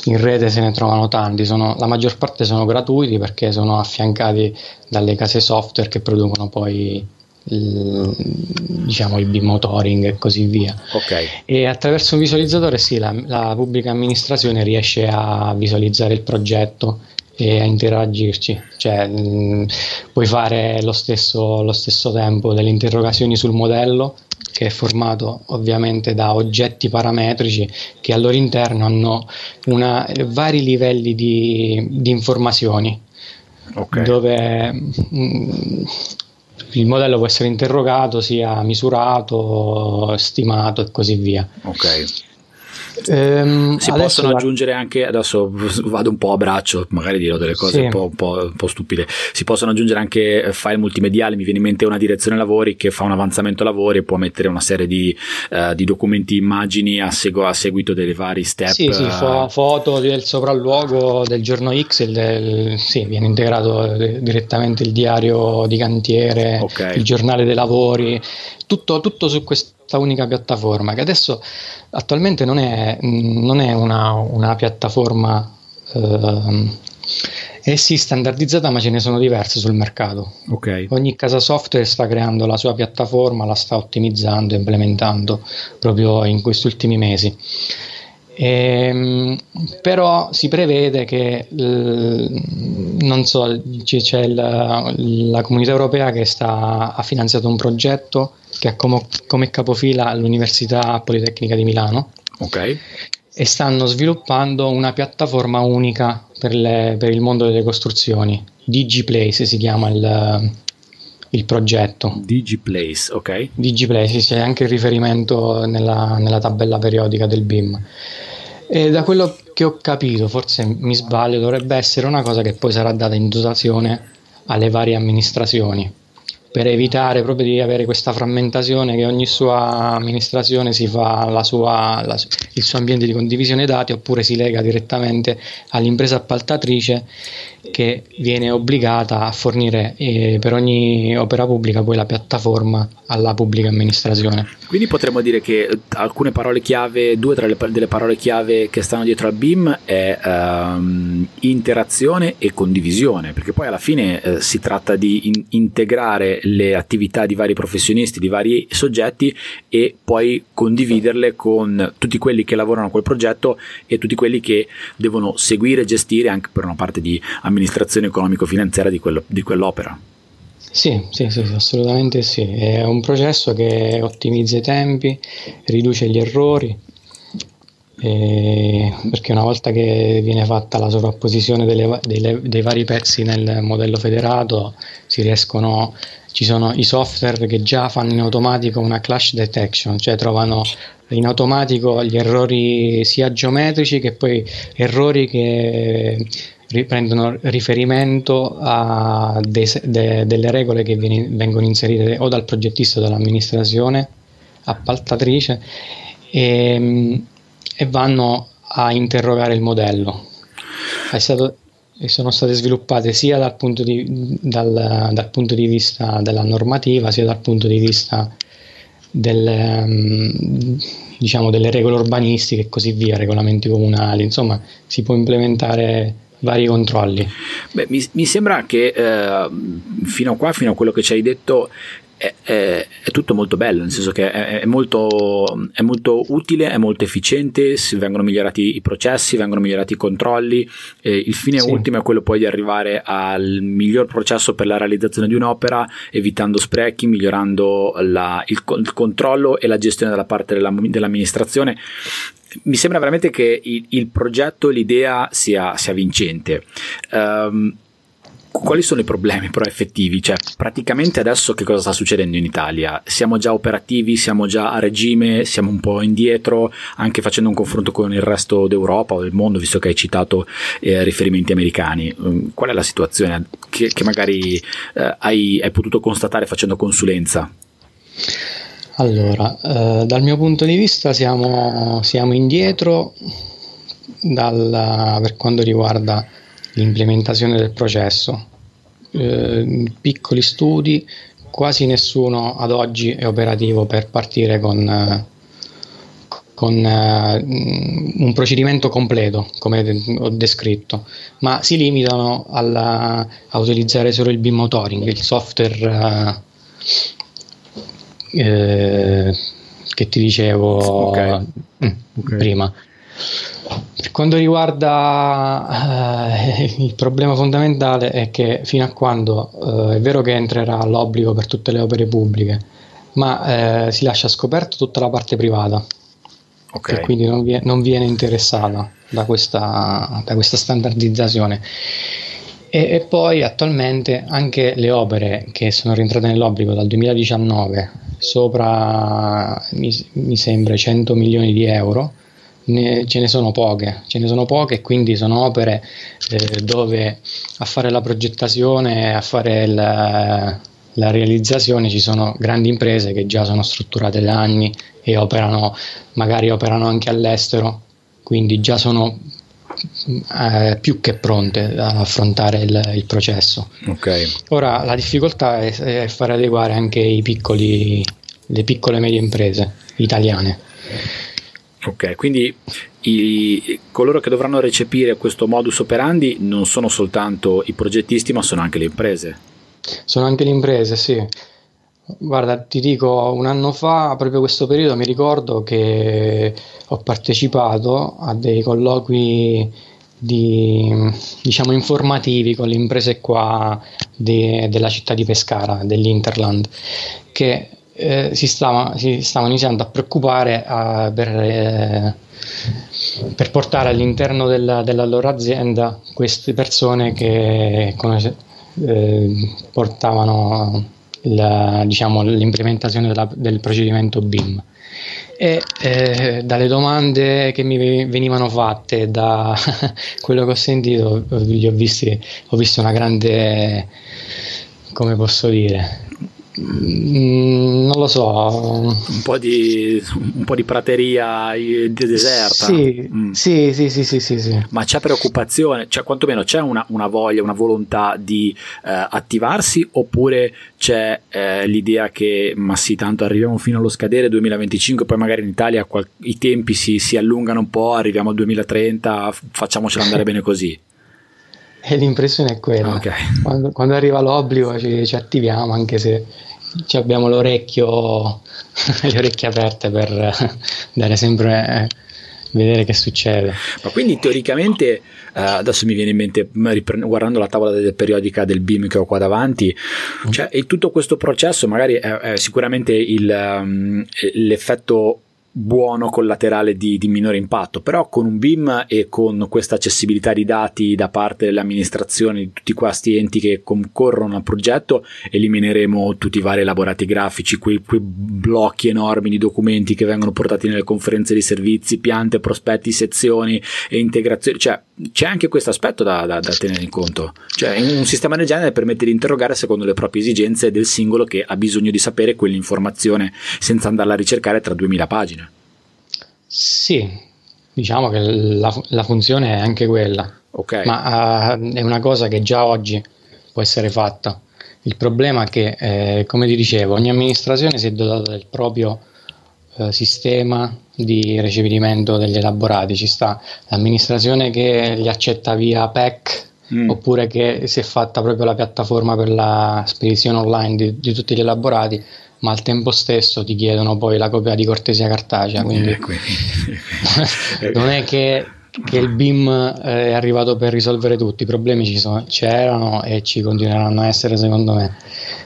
Speaker 2: in rete se ne trovano tanti. Sono, la maggior parte sono gratuiti perché sono affiancati dalle case software che producono poi il, diciamo il bimotoring e così via.
Speaker 1: Okay.
Speaker 2: E attraverso un visualizzatore sì, la, la pubblica amministrazione riesce a visualizzare il progetto e a interagirci. Cioè, mh, mm, puoi fare lo stesso, lo stesso tempo delle interrogazioni sul modello, che è formato ovviamente da oggetti parametrici che al loro interno hanno una, vari livelli di, di informazioni. Okay. Dove mh, mm, il modello può essere interrogato, sia misurato, stimato e così via.
Speaker 1: Ok. Ehm, si possono la... aggiungere anche, adesso vado un po' a braccio, magari dirò delle cose sì. un, po', un, po', un, po', stupide, si possono aggiungere anche file multimediali, mi viene in mente una direzione lavori che fa un avanzamento lavori e può mettere una serie di, uh, di documenti, immagini a, segu- a, seguito dei vari step.
Speaker 2: Sì, sì, fo- foto del sopralluogo del giorno X, del, sì, viene integrato direttamente il diario di cantiere, okay. il giornale dei lavori, tutto, tutto su questo questa unica piattaforma che adesso attualmente non è, non è una, una, piattaforma eh, è sì standardizzata ma ce ne sono diverse sul mercato
Speaker 1: okay.
Speaker 2: ogni casa software sta creando la sua piattaforma la sta ottimizzando implementando proprio in questi ultimi mesi Ehm, però si prevede che non so, c'è la, la, comunità europea che sta, ha finanziato un progetto che ha come, come capofila l'Università Politecnica di Milano.
Speaker 1: Okay.
Speaker 2: E stanno sviluppando una piattaforma unica per, le, per il mondo delle costruzioni. DigiPlace si chiama il, il progetto.
Speaker 1: DigiPlace, ok.
Speaker 2: DigiPlace, c'è anche il riferimento nella, nella tabella periodica del BIM. E da quello che ho capito, forse mi sbaglio, dovrebbe essere una cosa che poi sarà data in dotazione alle varie amministrazioni per evitare proprio di avere questa frammentazione che ogni sua amministrazione si fa la sua, la, il suo ambiente di condivisione dati oppure si lega direttamente all'impresa appaltatrice che viene obbligata a fornire eh, per ogni opera pubblica poi la piattaforma alla pubblica amministrazione.
Speaker 1: Quindi potremmo dire che alcune parole chiave, due tra le delle parole chiave che stanno dietro al BIM è um, interazione e condivisione, perché poi alla fine eh, si tratta di in- integrare le attività di vari professionisti, di vari soggetti e poi condividerle con tutti quelli che lavorano a quel progetto e tutti quelli che devono seguire e gestire anche per una parte di amministrazione economico-finanziaria di, quello, di quell'opera.
Speaker 2: Sì, sì, sì, assolutamente sì. È un processo che ottimizza i tempi, riduce gli errori, perché una volta che viene fatta la sovrapposizione delle, delle, dei vari pezzi nel modello federato, riescono ci sono i software che già fanno in automatico una clash detection, cioè trovano in automatico gli errori sia geometrici che poi errori che prendono riferimento a dei, de, delle regole che vengono inserite o dal progettista o dall'amministrazione appaltatrice e, e vanno a interrogare il modello. È stato, sono state sviluppate sia dal punto, di, dal, dal punto, di, vista della normativa sia dal punto di vista del, diciamo delle regole urbanistiche e così via, regolamenti comunali, insomma si può implementare vari controlli.
Speaker 1: Beh, mi, mi, sembra che eh, fino a qua, fino a quello che ci hai detto, è, è, è, tutto molto bello, nel senso che è, molto, è molto utile, è molto efficiente, vengono migliorati i processi, vengono migliorati i controlli, eh, il fine sì. ultimo è quello poi di arrivare al miglior processo per la realizzazione di un'opera, evitando sprechi, migliorando la, il, il, controllo e la gestione dalla parte della, dell'amministrazione mi sembra veramente che il, il progetto, l'idea sia, sia vincente. Um, quali sono i problemi però effettivi? Cioè, praticamente adesso che cosa sta succedendo in Italia? Siamo già operativi, siamo già a regime, siamo un po' indietro, anche facendo un confronto con il resto d'Europa o del mondo, visto che hai citato eh, riferimenti americani. Um, qual è la situazione che, che magari eh, hai, hai, potuto constatare facendo consulenza?
Speaker 2: Allora, eh, dal mio punto di vista siamo, siamo indietro dalla, per quanto riguarda l'implementazione del processo. Eh, piccoli studi, quasi nessuno ad oggi è operativo per partire con, con uh, un procedimento completo, come ho descritto, ma si limitano alla, a utilizzare solo il BIM Motoring, il software uh, eh, che ti dicevo okay. Mm, okay. Per quanto riguarda eh, il problema fondamentale è che fino a quando eh, è vero che entrerà l'obbligo per tutte le opere pubbliche, ma eh, si lascia scoperto tutta la parte privata, okay. che quindi non viene, non viene interessata da questa, da questa standardizzazione. E, e, poi attualmente anche le opere che sono rientrate nell'obbligo dal 2019 sopra mi, mi sembra 100 milioni di euro ne, ce ne sono poche, ce ne sono poche e quindi sono opere eh, dove a fare la progettazione, a fare la, la realizzazione ci sono grandi imprese che già sono strutturate da anni e operano, magari operano anche all'estero, quindi già sono eh, più che pronte ad affrontare il, il processo.
Speaker 1: Okay.
Speaker 2: Ora la difficoltà è, è fare adeguare anche i piccoli, le piccole e medie imprese italiane.
Speaker 1: Ok, quindi i, coloro che dovranno recepire questo modus operandi non sono soltanto i progettisti, ma sono anche le imprese.
Speaker 2: Sono anche le imprese, sì. Guarda, ti dico, un anno fa, proprio questo periodo, mi ricordo che ho partecipato a dei colloqui di, diciamo, informativi con le imprese qua di, della città di Pescara, dell'Interland, che eh, si, stava, si, stavano iniziando a preoccupare uh, per, eh, per, portare all'interno della, della, loro azienda queste persone che eh, portavano la, diciamo, l'implementazione della, del procedimento BIM. E eh, dalle domande che mi venivano fatte, da *laughs* quello che ho sentito, ho, visti, ho visto una grande, come posso dire, non lo so.
Speaker 1: Un po' di, un po di prateria deserta.
Speaker 2: Sì, mm. sì, sì, sì, sì, sì, sì,
Speaker 1: Ma c'è preoccupazione, cioè quantomeno c'è una, una voglia, una volontà di eh, attivarsi oppure c'è eh, l'idea che ma sì, tanto arriviamo fino allo scadere 2025, poi magari in Italia qual- i tempi si, si allungano un po', arriviamo al 2030, facciamocela andare *laughs* bene così.
Speaker 2: E l'impressione è quella. Okay. Quando, quando, arriva l'obbligo ci, ci, attiviamo, anche se abbiamo l'orecchio, *laughs* le orecchie aperte per *laughs* dare sempre eh, vedere che succede.
Speaker 1: Ma quindi teoricamente, eh, adesso mi viene in mente, guardando la tavola del periodica del BIM che ho qua davanti, mm. cioè tutto questo processo magari è, è sicuramente il, um, l'effetto buono collaterale di, di, minore impatto, però con un BIM e con questa accessibilità di dati da parte delle amministrazioni di tutti questi enti che concorrono al progetto, elimineremo tutti i vari elaborati grafici, quei, quei blocchi enormi di documenti che vengono portati nelle conferenze di servizi, piante, prospetti, sezioni e integrazioni, cioè c'è anche questo aspetto da, da, da tenere in conto, cioè un sistema del genere permette di interrogare secondo le proprie esigenze del singolo che ha bisogno di sapere quell'informazione senza andarla a ricercare tra 2000 pagine.
Speaker 2: Sì, diciamo che la, la funzione è anche quella,
Speaker 1: okay.
Speaker 2: ma uh, è una cosa che già oggi può essere fatta. Il problema è che, eh, come ti dicevo, ogni amministrazione si è dotata del proprio eh, sistema di recepimento degli elaborati. Ci sta l'amministrazione che li accetta via PEC mm. oppure che si è fatta proprio la piattaforma per la spedizione online di, di tutti gli elaborati ma al tempo stesso ti chiedono poi la copia di cortesia cartacea, quindi, eh, quindi. *laughs* non è che, che, il BIM eh, è arrivato per risolvere tutti, i problemi ci sono, c'erano e ci continueranno a essere secondo me,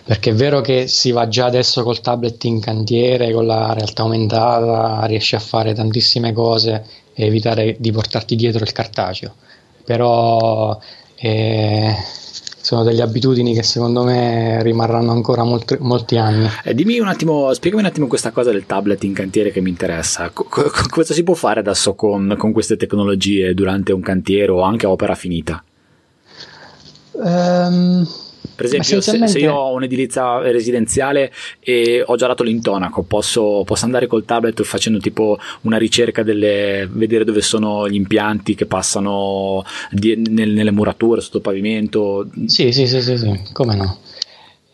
Speaker 2: perché è vero che si va già adesso col tablet in cantiere, con la realtà aumentata, riesci a fare tantissime cose e evitare di portarti dietro il cartaceo, però... Eh, sono delle abitudini che secondo me rimarranno ancora molti, molti anni.
Speaker 1: Eh, dimmi un attimo, spiegami un attimo questa cosa del tablet in cantiere che mi interessa. Co- co- cosa si può fare adesso con, con queste tecnologie durante un cantiere o anche a opera finita?
Speaker 2: Um,
Speaker 1: per esempio, se, se, io ho un'edilizia residenziale e ho già dato l'intonaco, posso, posso, andare col tablet facendo tipo una ricerca, delle, vedere dove sono gli impianti che passano di, nel, nelle murature, sotto il pavimento?
Speaker 2: Sì, sì, sì, sì, sì. come no.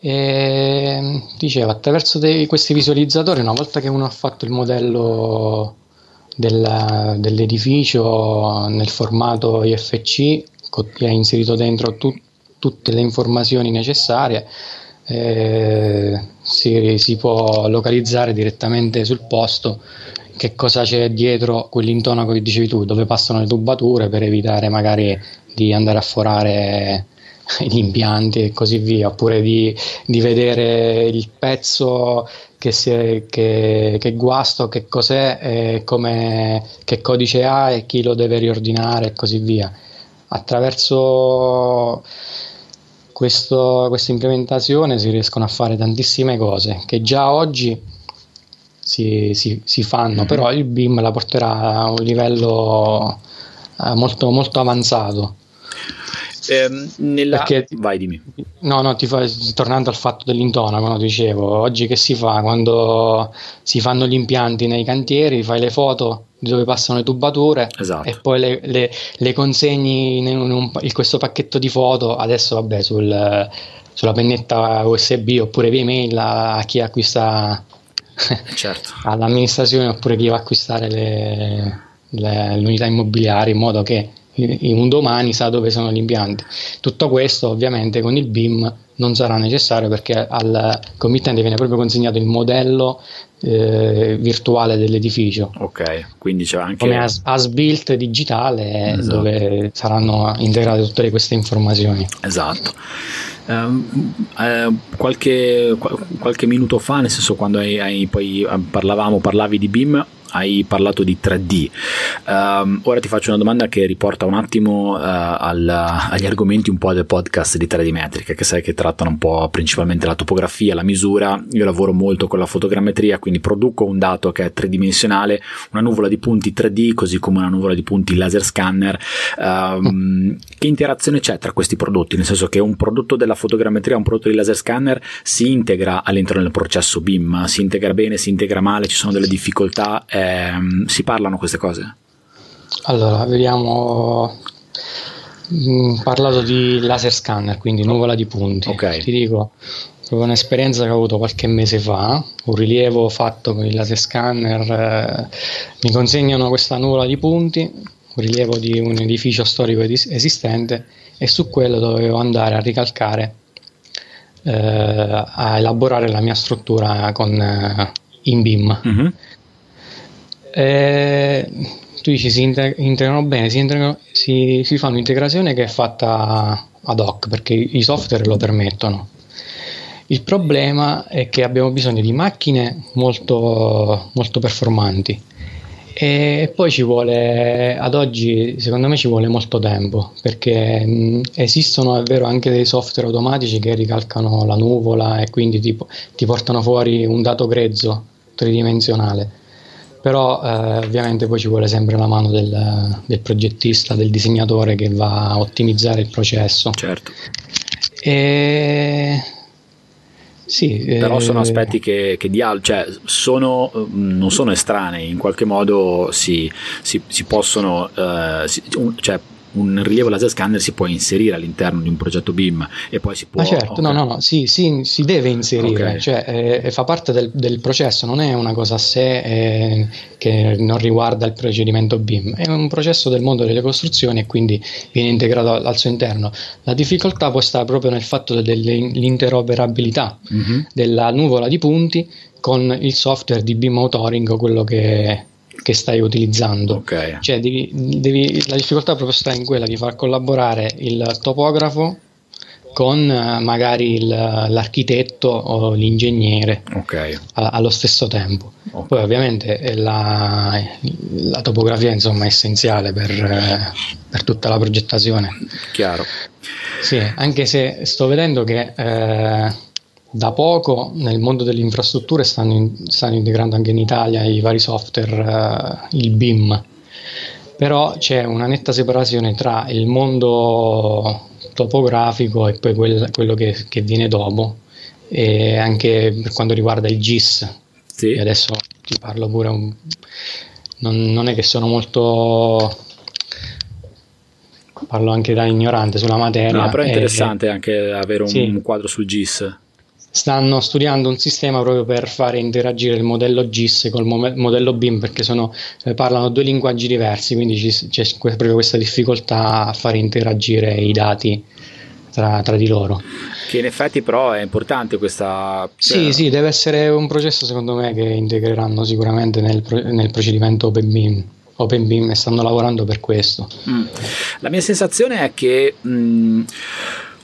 Speaker 2: E, dicevo, attraverso dei, questi visualizzatori, una volta che uno ha fatto il modello della, dell'edificio nel formato IFC, ha inserito dentro tutto tutte le informazioni necessarie, eh, si, si, può localizzare direttamente sul posto che cosa c'è dietro quell'intonaco che dicevi tu, dove passano le tubature per evitare magari di andare a forare *laughs* gli impianti e così via, oppure di, di vedere il pezzo che, è, che, che, guasto, che cos'è, come, che codice ha e chi lo deve riordinare e così via. Attraverso questo, questa implementazione si riescono a fare tantissime cose che già oggi si, si, si fanno, mm-hmm. però il BIM la porterà a un livello eh, molto, molto avanzato.
Speaker 1: Ehm, nella... Perché, Vai, dimmi.
Speaker 2: No, no, ti fa, tornando al fatto dell'intonaco, no, dicevo, oggi che si fa? Quando si fanno gli impianti nei cantieri, fai le foto dove passano le tubature esatto. e poi le, le, le consegni in, un, in, questo pacchetto di foto, adesso vabbè, sul, sulla pennetta USB oppure via email a, chi acquista *laughs* certo. all'amministrazione oppure chi va a acquistare le, le, le unità immobiliari in modo che un domani sa dove sono gli impianti. Tutto questo ovviamente con il BIM non sarà necessario perché al committente viene proprio consegnato il modello eh, virtuale dell'edificio.
Speaker 1: Ok, quindi c'è anche
Speaker 2: come as, as built digitale esatto. dove saranno integrate tutte queste informazioni.
Speaker 1: Esatto. Um, uh, qualche, qualche, minuto fa, nel senso quando hai, hai, poi parlavamo, parlavi di BIM, hai parlato di 3D. Um, ehm, ora ti faccio una domanda che riporta un attimo uh, al, agli argomenti un po' del podcast di 3D Metrica, che sai che trattano un po' principalmente la topografia, la misura. Io lavoro molto con la fotogrammetria, quindi produco un dato che è tridimensionale, una nuvola di punti 3D, così come una nuvola di punti laser scanner. Um, che interazione c'è tra questi prodotti? Nel senso che un prodotto della fotogrammetria, un prodotto di laser scanner si integra all'interno del processo BIM, si integra bene, si integra male, ci sono delle difficoltà. Eh, ehm, si parlano queste cose?
Speaker 2: Allora, vediamo. Mm, parlato di laser scanner, quindi nuvola di punti. Okay. Ti dico, proprio un'esperienza che ho avuto qualche mese fa, un rilievo fatto con il laser scanner, eh, mi consegnano questa nuvola di punti, un rilievo di un edificio storico esistente e su quello dovevo andare a ricalcare, eh, a elaborare la mia struttura con, eh, in BIM. Mm-hmm. Eh, tu dici si integrano bene, si, integrano, si, si fa un'integrazione che è fatta ad hoc perché i software lo permettono. Il problema è che abbiamo bisogno di macchine molto, molto performanti e poi ci vuole, ad oggi secondo me ci vuole molto tempo perché mh, esistono, è vero, anche dei software automatici che ricalcano la nuvola e quindi ti, ti portano fuori un dato grezzo tridimensionale però eh, ovviamente poi ci vuole sempre la mano del, del, progettista, del disegnatore che va a ottimizzare il processo.
Speaker 1: Certo.
Speaker 2: E...
Speaker 1: Sì, però sono eh, aspetti che, che di, cioè, sono, mm, non sono estranei, in qualche modo si, si, si possono, uh, si, un, cioè, un rilievo laser scanner si può inserire all'interno di un progetto BIM e poi si può...
Speaker 2: Ma certo, okay. no, no, no, sì, sì, si deve inserire, okay. cioè eh, fa parte del, del, processo, non è una cosa a sé eh, che non riguarda il procedimento BIM, è un processo del mondo delle costruzioni e quindi viene integrato al, al suo interno. La difficoltà può stare proprio nel fatto dell'interoperabilità mm-hmm. della nuvola di punti con il software di BIM Authoring, quello che che stai utilizzando.
Speaker 1: Okay.
Speaker 2: Cioè, devi, devi, la difficoltà proprio sta in quella di far collaborare il topografo con eh, magari il, l'architetto o l'ingegnere
Speaker 1: okay.
Speaker 2: a, allo stesso tempo. Okay. Poi ovviamente la, la, topografia insomma, è essenziale per, eh, per, tutta la progettazione.
Speaker 1: Chiaro.
Speaker 2: Sì, anche se sto vedendo che eh, da poco nel mondo delle infrastrutture stanno, in, stanno integrando anche in Italia i vari software, uh, il BIM, però c'è una netta separazione tra il mondo topografico e poi quel, quello che, che, viene dopo, e anche per quanto riguarda il GIS. Sì. E adesso ti parlo pure un... non, non è che sono molto parlo anche da ignorante sulla materia.
Speaker 1: No, però è interessante e, anche avere un sì. quadro sul GIS
Speaker 2: stanno studiando un sistema proprio per fare interagire il modello GIS col mo- modello BIM perché sono, eh, parlano due linguaggi diversi, quindi ci, c'è proprio questa difficoltà a fare interagire i dati tra, tra, di loro.
Speaker 1: Che in effetti però è importante questa...
Speaker 2: Cioè... Sì, sì, deve essere un processo secondo me che integreranno sicuramente nel, nel procedimento OpenBeam. OpenBeam e stanno lavorando per questo.
Speaker 1: Mm. La mia sensazione è che... Mh, mm,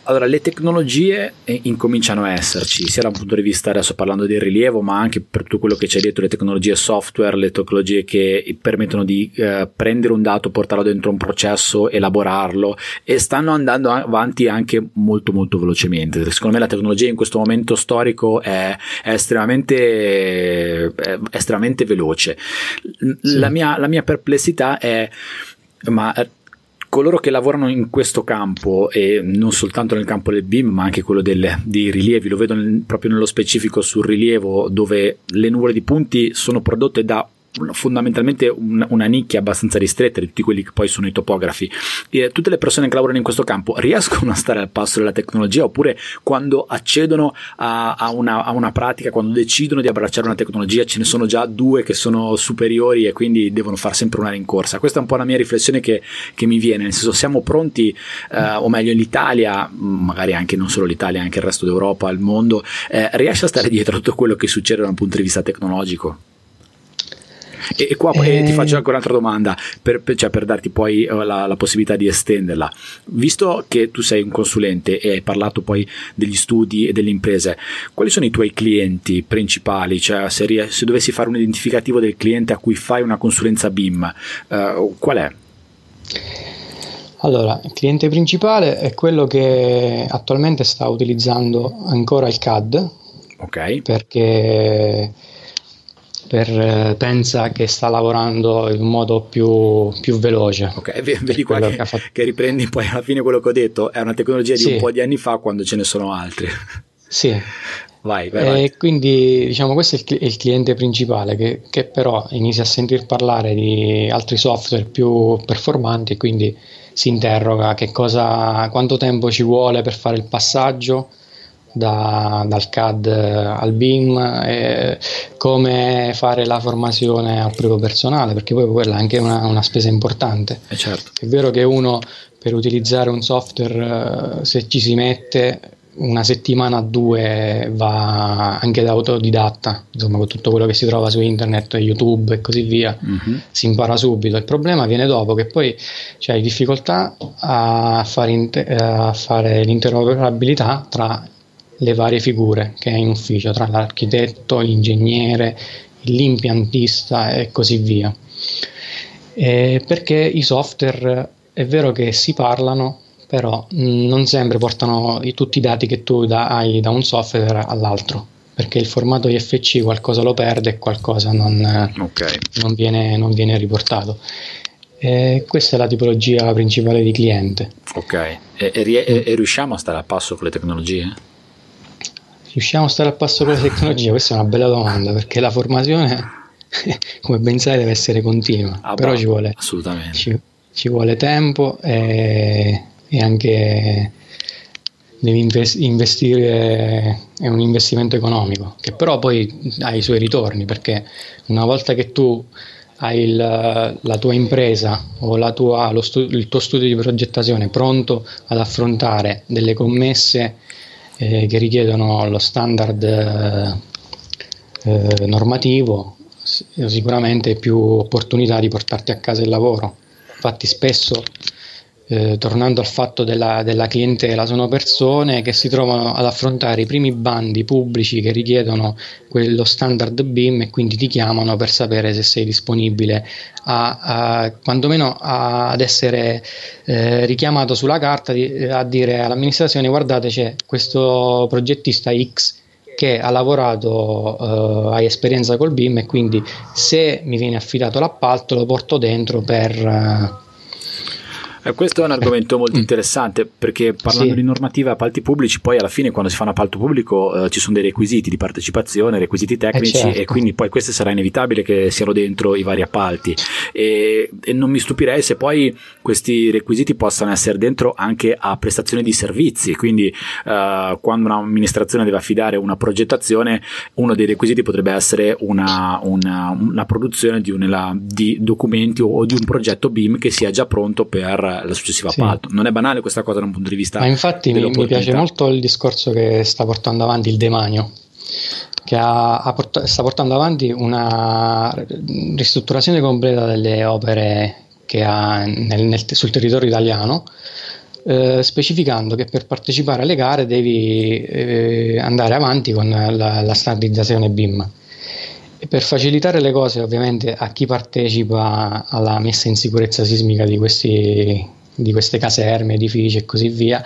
Speaker 1: allora, le tecnologie eh, incominciano a esserci, sia da un punto di vista, adesso parlando del rilievo, ma anche per tutto quello che c'è dietro, le tecnologie software, le tecnologie che permettono di eh, prendere un dato, portarlo dentro un processo, elaborarlo e stanno andando avanti anche molto molto velocemente. Secondo me la tecnologia in questo momento storico è, è, estremamente, è estremamente veloce. Sì. La, mia, la mia perplessità è ma coloro che lavorano in questo campo e non soltanto nel campo del BIM ma anche quello del, dei rilievi lo vedo nel, proprio nello specifico sul rilievo dove le nuvole di punti sono prodotte da fondamentalmente un, una nicchia abbastanza ristretta di tutti quelli che poi sono i topografi. E tutte le persone che lavorano in questo campo riescono a stare al passo della tecnologia oppure quando accedono a, a, una, a, una, pratica, quando decidono di abbracciare una tecnologia, ce ne sono già due che sono superiori e quindi devono fare sempre una rincorsa. Questa è un po' la mia riflessione che, che mi viene, nel senso siamo pronti, eh, o meglio l'Italia, magari anche non solo l'Italia, anche il resto d'Europa, il mondo, eh, riesce a stare dietro a tutto quello che succede da un punto di vista tecnologico? E, e qua eh... ti faccio anche un'altra domanda, per, per, cioè per darti poi eh, la, la, possibilità di estenderla. Visto che tu sei un consulente e hai parlato poi degli studi e delle imprese, quali sono i tuoi clienti principali? Cioè, se, ries- se dovessi fare un identificativo del cliente a cui fai una consulenza BIM, uh, qual è?
Speaker 2: Allora, il cliente principale è quello che attualmente sta utilizzando ancora il CAD.
Speaker 1: Ok.
Speaker 2: Perché per, eh, pensa che sta lavorando in modo più, più veloce.
Speaker 1: Ok, vedi qua che, che, che, riprendi poi alla fine quello che ho detto, è una tecnologia di sì. un po' di anni fa quando ce ne sono altri.
Speaker 2: Sì.
Speaker 1: Vai, vai,
Speaker 2: e quindi diciamo questo è il, è il cliente principale che, che, però inizia a sentir parlare di altri software più performanti e quindi si interroga che cosa, quanto tempo ci vuole per fare il passaggio da, dal CAD al BIM, e come fare la formazione al proprio personale, perché poi quella è anche una, una spesa importante.
Speaker 1: Eh certo.
Speaker 2: È vero che uno per utilizzare un software, eh, se ci si mette una settimana o due va anche da autodidatta, insomma con tutto quello che si trova su internet, YouTube e così via, mm-hmm. si impara subito. Il problema viene dopo che poi cioè, hai difficoltà a fare, inter- a fare l'interoperabilità tra le varie figure che hai in ufficio, tra l'architetto, l'ingegnere, l'impiantista e così via. Eh, perché i software è vero che si parlano, però non sempre portano tutti i dati che tu da, hai da un software all'altro, perché il formato IFC qualcosa lo perde e qualcosa non, okay. non, viene, non viene, riportato. E questa è la tipologia principale di cliente.
Speaker 1: Ok, e, e, e riusciamo a stare a passo con le tecnologie?
Speaker 2: Riusciamo a stare al passo con la tecnologia? Questa è una bella domanda perché la formazione, *laughs* come ben sai, deve essere continua, ah, però ci vuole, ci, ci vuole tempo e, e anche devi investire, è un investimento economico che però poi ha i suoi ritorni perché una volta che tu hai il, la tua impresa o tua, stu- il tuo studio di progettazione pronto ad affrontare delle commesse eh, che richiedono lo standard eh, normativo, sicuramente più opportunità di portarti a casa il lavoro. Infatti spesso eh, tornando al fatto della, della, clientela, sono persone che si trovano ad affrontare i primi bandi pubblici che richiedono quello standard BIM e quindi ti chiamano per sapere se sei disponibile a, a quantomeno a, ad essere eh, richiamato sulla carta di, a dire all'amministrazione guardate c'è questo progettista X che ha lavorato, eh, hai esperienza col BIM e quindi se mi viene affidato l'appalto lo porto dentro per... Eh,
Speaker 1: eh, questo è un argomento molto mm. interessante perché parlando sì. di normativa appalti pubblici, poi alla fine quando si fa un appalto pubblico eh, ci sono dei requisiti di partecipazione, requisiti tecnici eh certo. e quindi poi questo sarà inevitabile che siano dentro i vari appalti e, e, non mi stupirei se poi questi requisiti possano essere dentro anche a prestazione di servizi, quindi eh, quando un'amministrazione deve affidare una progettazione uno dei requisiti potrebbe essere una, una, una produzione di, una, di documenti o, o di un progetto BIM che sia già pronto per la successiva sì. appalto. Non è banale questa cosa da un punto di vista.
Speaker 2: Ma infatti mi, mi, piace molto il discorso che sta portando avanti il demanio, che ha, ha port- sta portando avanti una ristrutturazione completa delle opere che ha nel, nel, sul territorio italiano. Eh, specificando che per partecipare alle gare devi eh, andare avanti con la, la standardizzazione BIM e per facilitare le cose ovviamente a chi partecipa alla messa in sicurezza sismica di, questi, di queste caserme, edifici e così via,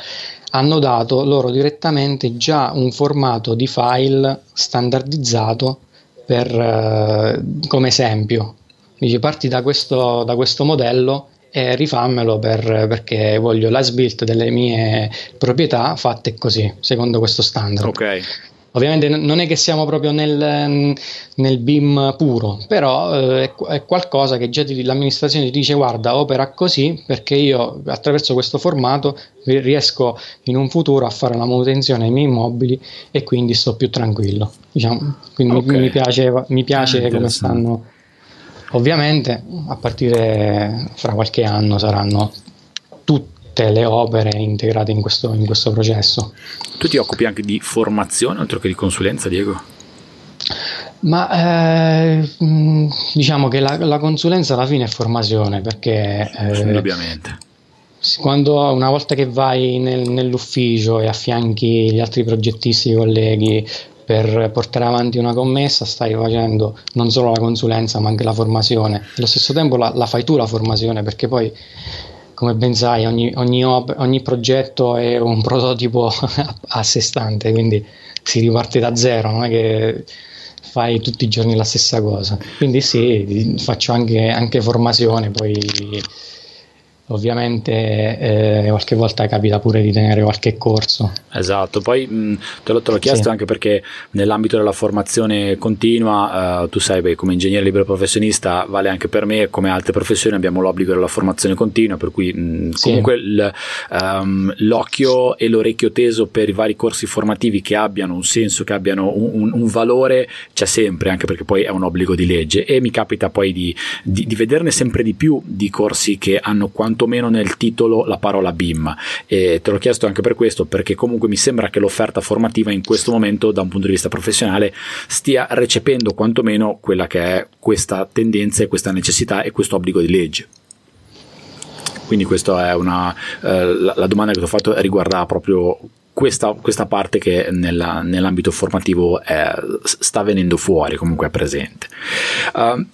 Speaker 2: hanno dato loro direttamente già un formato di file standardizzato per, eh, come esempio. Dice parti da questo, da questo modello e rifammelo per, perché voglio l'as built delle mie proprietà fatte così, secondo questo standard.
Speaker 1: Ok.
Speaker 2: Ovviamente non è che siamo proprio nel, nel BIM puro, però eh, è qualcosa che già ti, l'amministrazione ti dice guarda opera così perché io attraverso questo formato riesco in un futuro a fare la manutenzione ai miei immobili e quindi sto più tranquillo. Diciamo. Quindi okay. mi piace, mi piace come stanno. Ovviamente a partire fra qualche anno saranno tutte le opere integrate in questo, in questo processo.
Speaker 1: Tu ti occupi anche di formazione oltre che di consulenza, Diego?
Speaker 2: Ma eh, diciamo che la, la, consulenza alla fine è formazione perché
Speaker 1: eh, indubbiamente
Speaker 2: quando una volta che vai nel, nell'ufficio e affianchi gli altri progettisti, i colleghi per portare avanti una commessa stai facendo non solo la consulenza ma anche la formazione allo stesso tempo la, la fai tu la formazione perché poi come ben sai, ogni, ogni, op- ogni progetto è un *laughs* prototipo a sé stante, quindi si riparte da zero, non è che fai tutti i giorni la stessa cosa. Quindi sì, faccio anche, anche formazione, poi Ovviamente eh, qualche volta capita pure di tenere qualche corso.
Speaker 1: Esatto, poi mh, te, l'ho, te, l'ho, chiesto sì. anche perché nell'ambito della formazione continua, eh, tu sai, beh, come ingegnere libero professionista vale anche per me, come altre professioni abbiamo l'obbligo della formazione continua, per cui mh, sì. comunque il, um, l'occhio e l'orecchio teso per i vari corsi formativi che abbiano un senso, che abbiano un, un, un valore, c'è sempre, anche perché poi è un obbligo di legge e mi capita poi di, di, di vederne sempre di più di corsi che hanno quanto quantomeno nel titolo la parola BIM. E te l'ho chiesto anche per questo perché comunque mi sembra che l'offerta formativa in questo momento da un punto di vista professionale stia recependo quantomeno quella che è questa tendenza e questa necessità e questo obbligo di legge. Quindi questa è una eh, la, la, domanda che ti ho fatto riguarda proprio questa, questa parte che nella, nell'ambito formativo è, sta venendo fuori comunque è presente. Uh,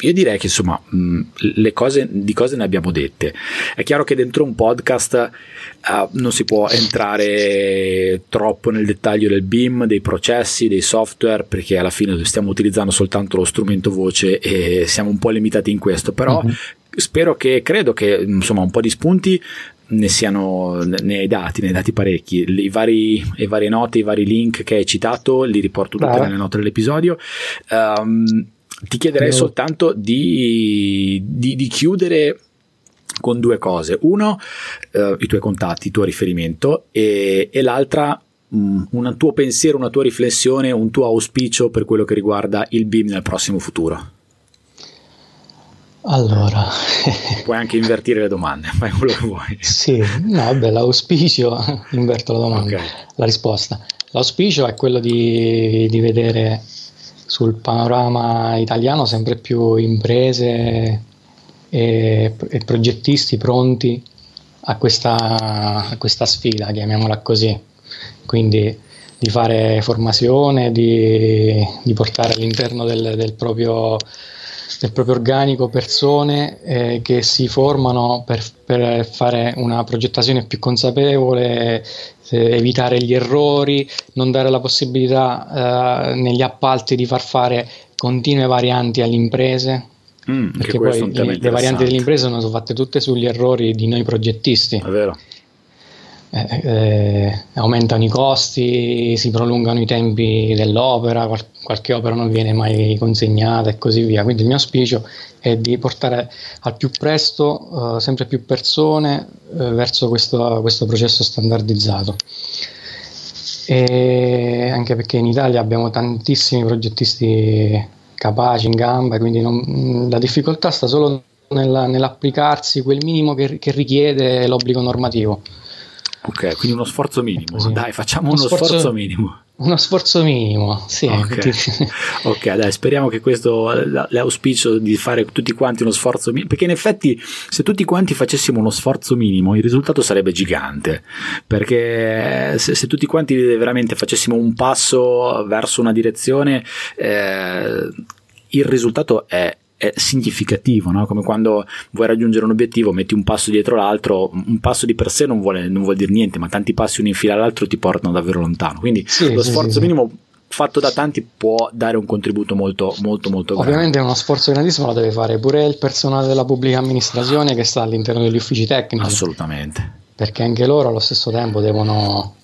Speaker 1: io direi che insomma mm, le cose, di cose ne abbiamo dette. È chiaro che dentro un podcast uh, non si può entrare troppo nel dettaglio del BIM, dei processi, dei software, perché alla fine stiamo utilizzando soltanto lo strumento voce e siamo un po' limitati in questo, però uh-huh. spero che, credo che insomma un po' di spunti ne siano ne hai dati, ne hai dati parecchi. I vari, le varie note, i vari link che hai citato, li riporto tutti nelle note dell'episodio. Um, ti chiederei Io... soltanto di, di, di, chiudere con due cose. Uno, eh, i tuoi contatti, il tuo riferimento e, e l'altra mm, un tuo pensiero, una tua riflessione, un tuo auspicio per quello che riguarda il BIM nel prossimo futuro.
Speaker 2: Allora,
Speaker 1: puoi anche invertire le domande, *laughs* fai quello che vuoi.
Speaker 2: Sì, no, vabbè, l'auspicio, inverto la domanda, okay. la risposta. L'auspicio è quello di, di vedere sul panorama italiano sempre più imprese e, e progettisti pronti a questa, a questa, sfida, chiamiamola così. Quindi di fare formazione, di, di portare all'interno del, del proprio del proprio organico persone eh, che si formano per, per, fare una progettazione più consapevole, eh, evitare gli errori, non dare la possibilità eh, negli appalti di far fare continue varianti alle imprese. Mm, perché poi le, le varianti delle imprese sono fatte tutte sugli errori di noi progettisti.
Speaker 1: È vero
Speaker 2: eh, eh, aumentano i costi, si prolungano i tempi dell'opera, qual- qualche opera non viene mai consegnata e così via. Quindi il mio auspicio è di portare al più presto eh, sempre più persone eh, verso questo, questo, processo standardizzato. E anche perché in Italia abbiamo tantissimi progettisti capaci in gamba, quindi non, la difficoltà sta solo nella, nell'applicarsi quel minimo che, che richiede l'obbligo normativo.
Speaker 1: Ok, quindi uno sforzo minimo. Sì. Dai, facciamo uno, uno sforzo, sforzo, minimo.
Speaker 2: Uno sforzo minimo, sì.
Speaker 1: Okay. *laughs* ok, dai, speriamo che questo, l'auspicio di fare tutti quanti uno sforzo minimo, perché in effetti se tutti quanti facessimo uno sforzo minimo il risultato sarebbe gigante, perché se, se tutti quanti veramente facessimo un passo verso una direzione, eh, il risultato è è significativo, no? come quando vuoi raggiungere un obiettivo, metti un passo dietro l'altro, un passo di per sé non vuole, non vuol dire niente, ma tanti passi uno in fila all'altro ti portano davvero lontano. Quindi sì, lo sforzo sì, minimo fatto da tanti può dare un contributo molto molto molto grande.
Speaker 2: Ovviamente uno sforzo grandissimo lo deve fare pure il personale della pubblica amministrazione che sta all'interno degli uffici tecnici.
Speaker 1: Assolutamente.
Speaker 2: Perché anche loro allo stesso tempo devono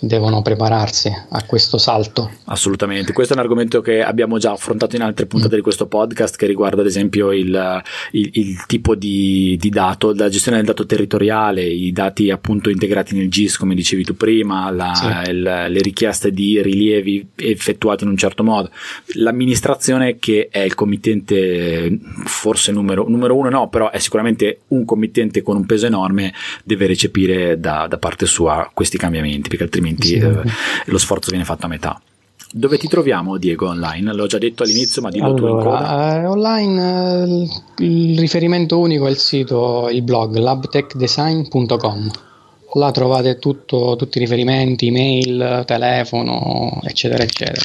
Speaker 2: devono prepararsi a questo salto.
Speaker 1: Assolutamente, questo è un argomento che abbiamo già affrontato in altre puntate mm. di questo podcast che riguarda ad esempio il, il, il tipo di, di, dato, la gestione del dato territoriale, i dati appunto integrati nel GIS come dicevi tu prima, la, sì. il, le richieste di rilievi effettuati in un certo modo, l'amministrazione che è il committente forse numero, numero uno no, però è sicuramente un committente con un peso enorme, deve recepire da, da parte sua questi cambiamenti perché altrimenti altrimenti sì. eh, lo sforzo viene fatto a metà. Dove ti troviamo Diego online? L'ho già detto all'inizio, ma dillo allora, tu in coda.
Speaker 2: Eh, online eh, il riferimento unico è il sito, il blog labtechdesign.com. Là trovate tutto, tutti i riferimenti, email, telefono, eccetera, eccetera.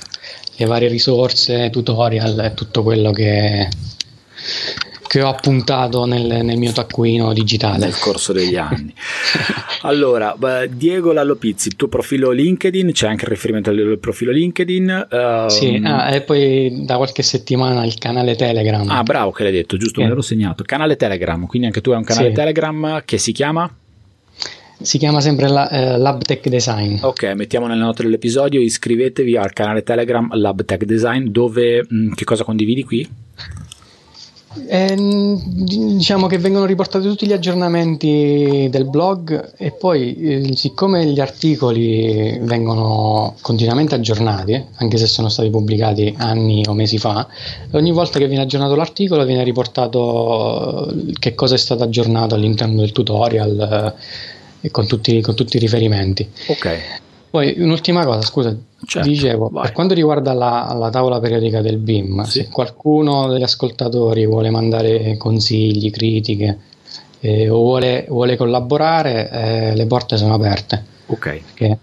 Speaker 2: Le varie risorse, tutorial e tutto quello che che ho appuntato nel, nel, mio taccuino digitale
Speaker 1: nel corso degli anni. *laughs* allora, Diego Lallopizzi, il tuo profilo LinkedIn, c'è anche il riferimento al profilo LinkedIn.
Speaker 2: Um... Sì, ah, e poi da qualche settimana il canale Telegram.
Speaker 1: Ah, bravo che l'hai detto, giusto, me l'ero segnato. Canale Telegram, quindi anche tu hai un canale sì. Telegram che si chiama?
Speaker 2: Si chiama sempre la, eh, LabTech Design.
Speaker 1: Ok, mettiamo nelle note dell'episodio, iscrivetevi al canale Telegram LabTech Design dove mh, mm, che cosa condividi qui?
Speaker 2: Eh, diciamo che vengono riportati tutti gli aggiornamenti del blog e poi eh, siccome gli articoli vengono continuamente aggiornati, anche se sono stati pubblicati anni o mesi fa, ogni volta che viene aggiornato l'articolo viene riportato eh, che cosa è stato aggiornato all'interno del tutorial eh, e con tutti, con tutti i riferimenti.
Speaker 1: Ok.
Speaker 2: Poi un'ultima cosa, scusa, certo, dicevo, vai. per quanto riguarda la, la, tavola periodica del BIM, sì. se qualcuno degli ascoltatori vuole mandare consigli, critiche eh, o vuole, vuole collaborare, eh, le porte sono aperte.
Speaker 1: Ok. Perché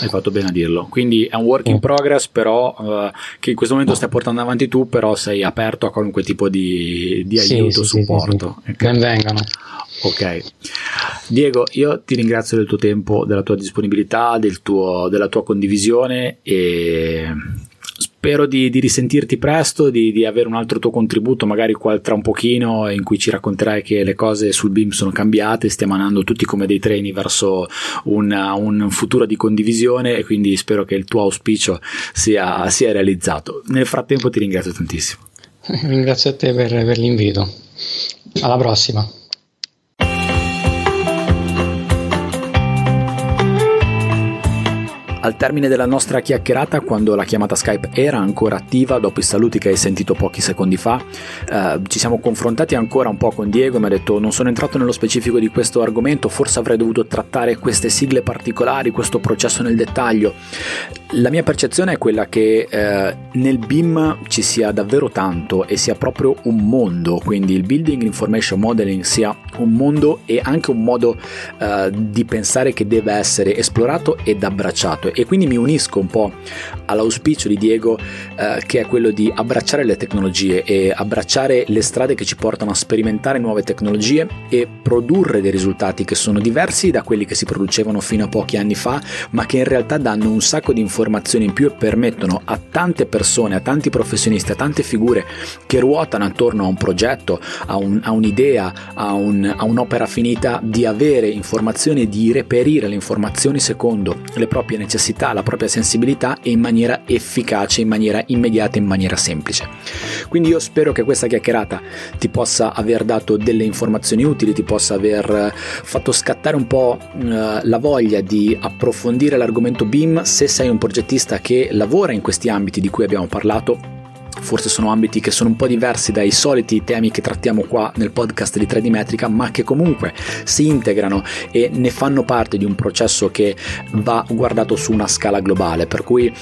Speaker 1: hai fatto bene a dirlo. Quindi è un work in progress, però uh, che in questo momento stai portando avanti tu, però sei aperto a qualunque tipo di, di aiuto, sì, supporto.
Speaker 2: Sì, sì, okay. Benvengano.
Speaker 1: Ok. Diego, io ti ringrazio del tuo tempo, della tua disponibilità, del tuo, della tua condivisione e spero di, di risentirti presto, di, di, avere un altro tuo contributo, magari qua, tra un pochino, in cui ci racconterai che le cose sul BIM sono cambiate, stiamo andando tutti come dei treni verso una, un futuro di condivisione e quindi spero che il tuo auspicio sia, sia realizzato. Nel frattempo ti ringrazio tantissimo.
Speaker 2: Ringrazio a te per, per l'invito. Alla prossima.
Speaker 1: Al termine della nostra chiacchierata, quando la chiamata Skype era ancora attiva, dopo i saluti che hai sentito pochi secondi fa, eh, ci siamo confrontati ancora un po' con Diego e mi ha detto non sono entrato nello specifico di questo argomento, forse avrei dovuto trattare queste sigle particolari, questo processo nel dettaglio. La mia percezione è quella che eh, nel BIM ci sia davvero tanto e sia proprio un mondo, quindi il Building Information Modeling sia un mondo e anche un modo eh, di pensare che deve essere esplorato ed abbracciato e quindi mi unisco un po' all'auspicio di Diego eh, che è quello di abbracciare le tecnologie e abbracciare le strade che ci portano a sperimentare nuove tecnologie e produrre dei risultati che sono diversi da quelli che si producevano fino a pochi anni fa ma che in realtà danno un sacco di informazioni in più e permettono a tante persone, a tanti professionisti, a tante figure che ruotano attorno a un progetto, a, un, a un'idea, a, un, a un'opera finita di avere informazioni e di reperire le informazioni secondo le proprie necessità necessità, la propria sensibilità e in maniera efficace, in maniera immediata, in maniera semplice. Quindi io spero che questa chiacchierata ti possa aver dato delle informazioni utili, ti possa aver eh, fatto scattare un po' eh, la voglia di approfondire l'argomento BIM se sei un progettista che lavora in questi ambiti di cui abbiamo parlato forse sono ambiti che sono un po' diversi dai soliti temi che trattiamo qua nel podcast di 3D Metrica, ma che comunque si integrano e ne fanno parte di un processo che va guardato su una scala globale, per cui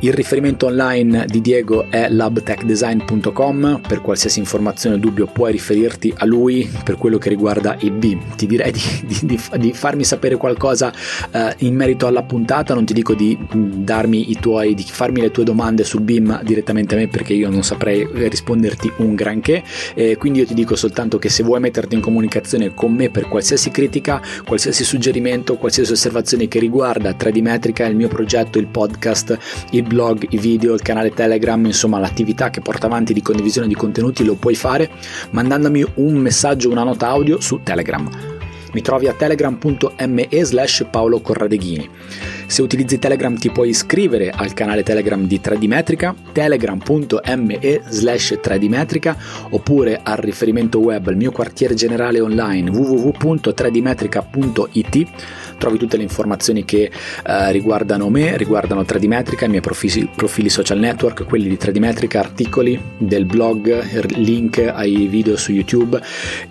Speaker 1: il riferimento online di Diego è labtechdesign.com, per qualsiasi informazione o dubbio puoi riferirti a lui per quello che riguarda il BIM. Ti direi di, di, di farmi sapere qualcosa eh, in merito alla puntata, non ti dico di darmi i tuoi, di farmi le tue domande sul BIM direttamente a me perché io non saprei risponderti un granché, eh, quindi io ti dico soltanto che se vuoi metterti in comunicazione con me per qualsiasi critica, qualsiasi suggerimento, qualsiasi osservazione che riguarda 3D Metrica, il mio progetto, il podcast, il blog, i video, il canale Telegram, insomma l'attività che porta avanti di condivisione di contenuti lo puoi fare mandandomi un messaggio, una nota audio su Telegram. Mi trovi a telegram.me slash Paolo. Se utilizzi Telegram ti puoi iscrivere al canale Telegram di 3D Metrica, telegram.me slash 3D Metrica, oppure al riferimento web il mio quartiere generale online www.3dmetrica.it trovi tutte le informazioni che eh, riguardano me, riguardano 3D Metrica, i miei profili, profili, social network, quelli di 3D Metrica, articoli del blog, link ai video su YouTube.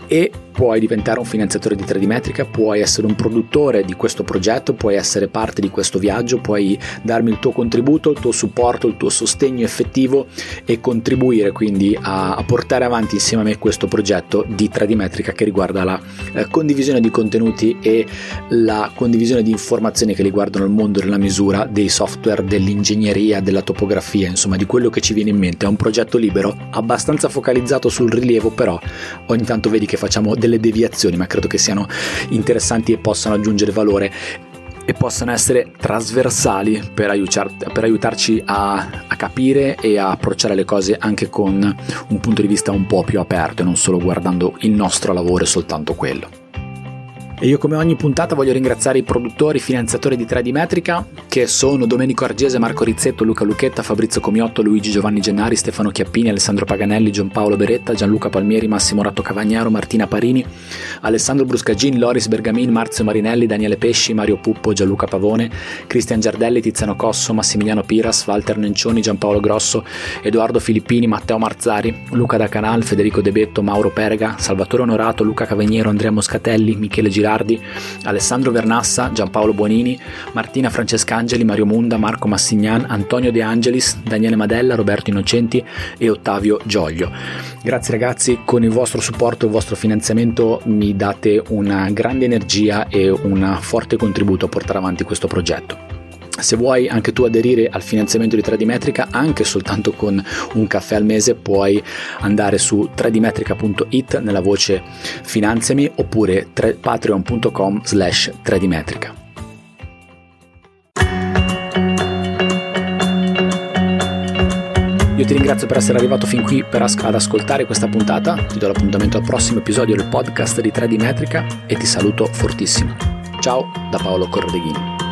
Speaker 1: E puoi diventare un finanziatore di 3D Metrica, puoi essere un produttore di questo progetto, puoi essere parte di questo viaggio, puoi darmi il tuo contributo, il tuo supporto, il tuo sostegno effettivo e contribuire quindi a, portare avanti insieme a me questo progetto di 3D Metrica che riguarda la eh, condivisione di contenuti e la condivisione di informazioni che riguardano il mondo della misura, dei software, dell'ingegneria, della topografia, insomma di quello che ci viene in mente. È un progetto libero, abbastanza focalizzato sul rilievo, però ogni tanto vedi che facciamo delle deviazioni, ma credo che siano interessanti e possano aggiungere valore e possano essere trasversali per, aiutar, per aiutarci a, a, capire e a approcciare le cose anche con un punto di vista un po' più aperto e non solo guardando il nostro lavoro e soltanto quello. E io come ogni puntata voglio ringraziare i produttori, finanziatori di 3D Metrica, che sono Domenico Argese, Marco Rizzetto, Luca Lucchetta, Fabrizio Comiotto, Luigi Giovanni Gennari, Stefano Chiappini, Alessandro Paganelli, Giampaolo Beretta, Gianluca Palmieri, Massimo Ratto Cavagnaro, Martina Parini, Alessandro Bruscagin, Loris Bergamin, Marzio Marinelli, Daniele Pesci, Mario Puppo, Gianluca Pavone, Cristian Giardelli, Tiziano Cosso, Massimiliano Piras, Walter Nencioni, Giampaolo Grosso, Edoardo Filippini, Matteo Marzari, Luca Da Canal, Federico De Betto, Mauro Perga, Salvatore Onorato, Luca Cavagnero, Andrea Moscatelli, Michele Girardi, Girardi, Alessandro Vernassa, Giampaolo Buonini, Martina Francescangeli, Mario Munda, Marco Massignan, Antonio De Angelis, Daniele Madella, Roberto Innocenti e Ottavio Gioglio. Grazie ragazzi, con il vostro supporto e il vostro finanziamento mi date una grande energia e un forte contributo a portare avanti questo progetto. Se vuoi anche tu aderire al finanziamento di 3D Metrica, anche soltanto con un caffè al mese, puoi andare su 3dmetrica.it nella voce finanziami oppure patreon.com slash 3dmetrica. Io ti ringrazio per essere arrivato fin qui per as- ad ascoltare questa puntata, ti do l'appuntamento al prossimo episodio del podcast di 3D Metrica e ti saluto fortissimo. Ciao da Paolo Cordeghini.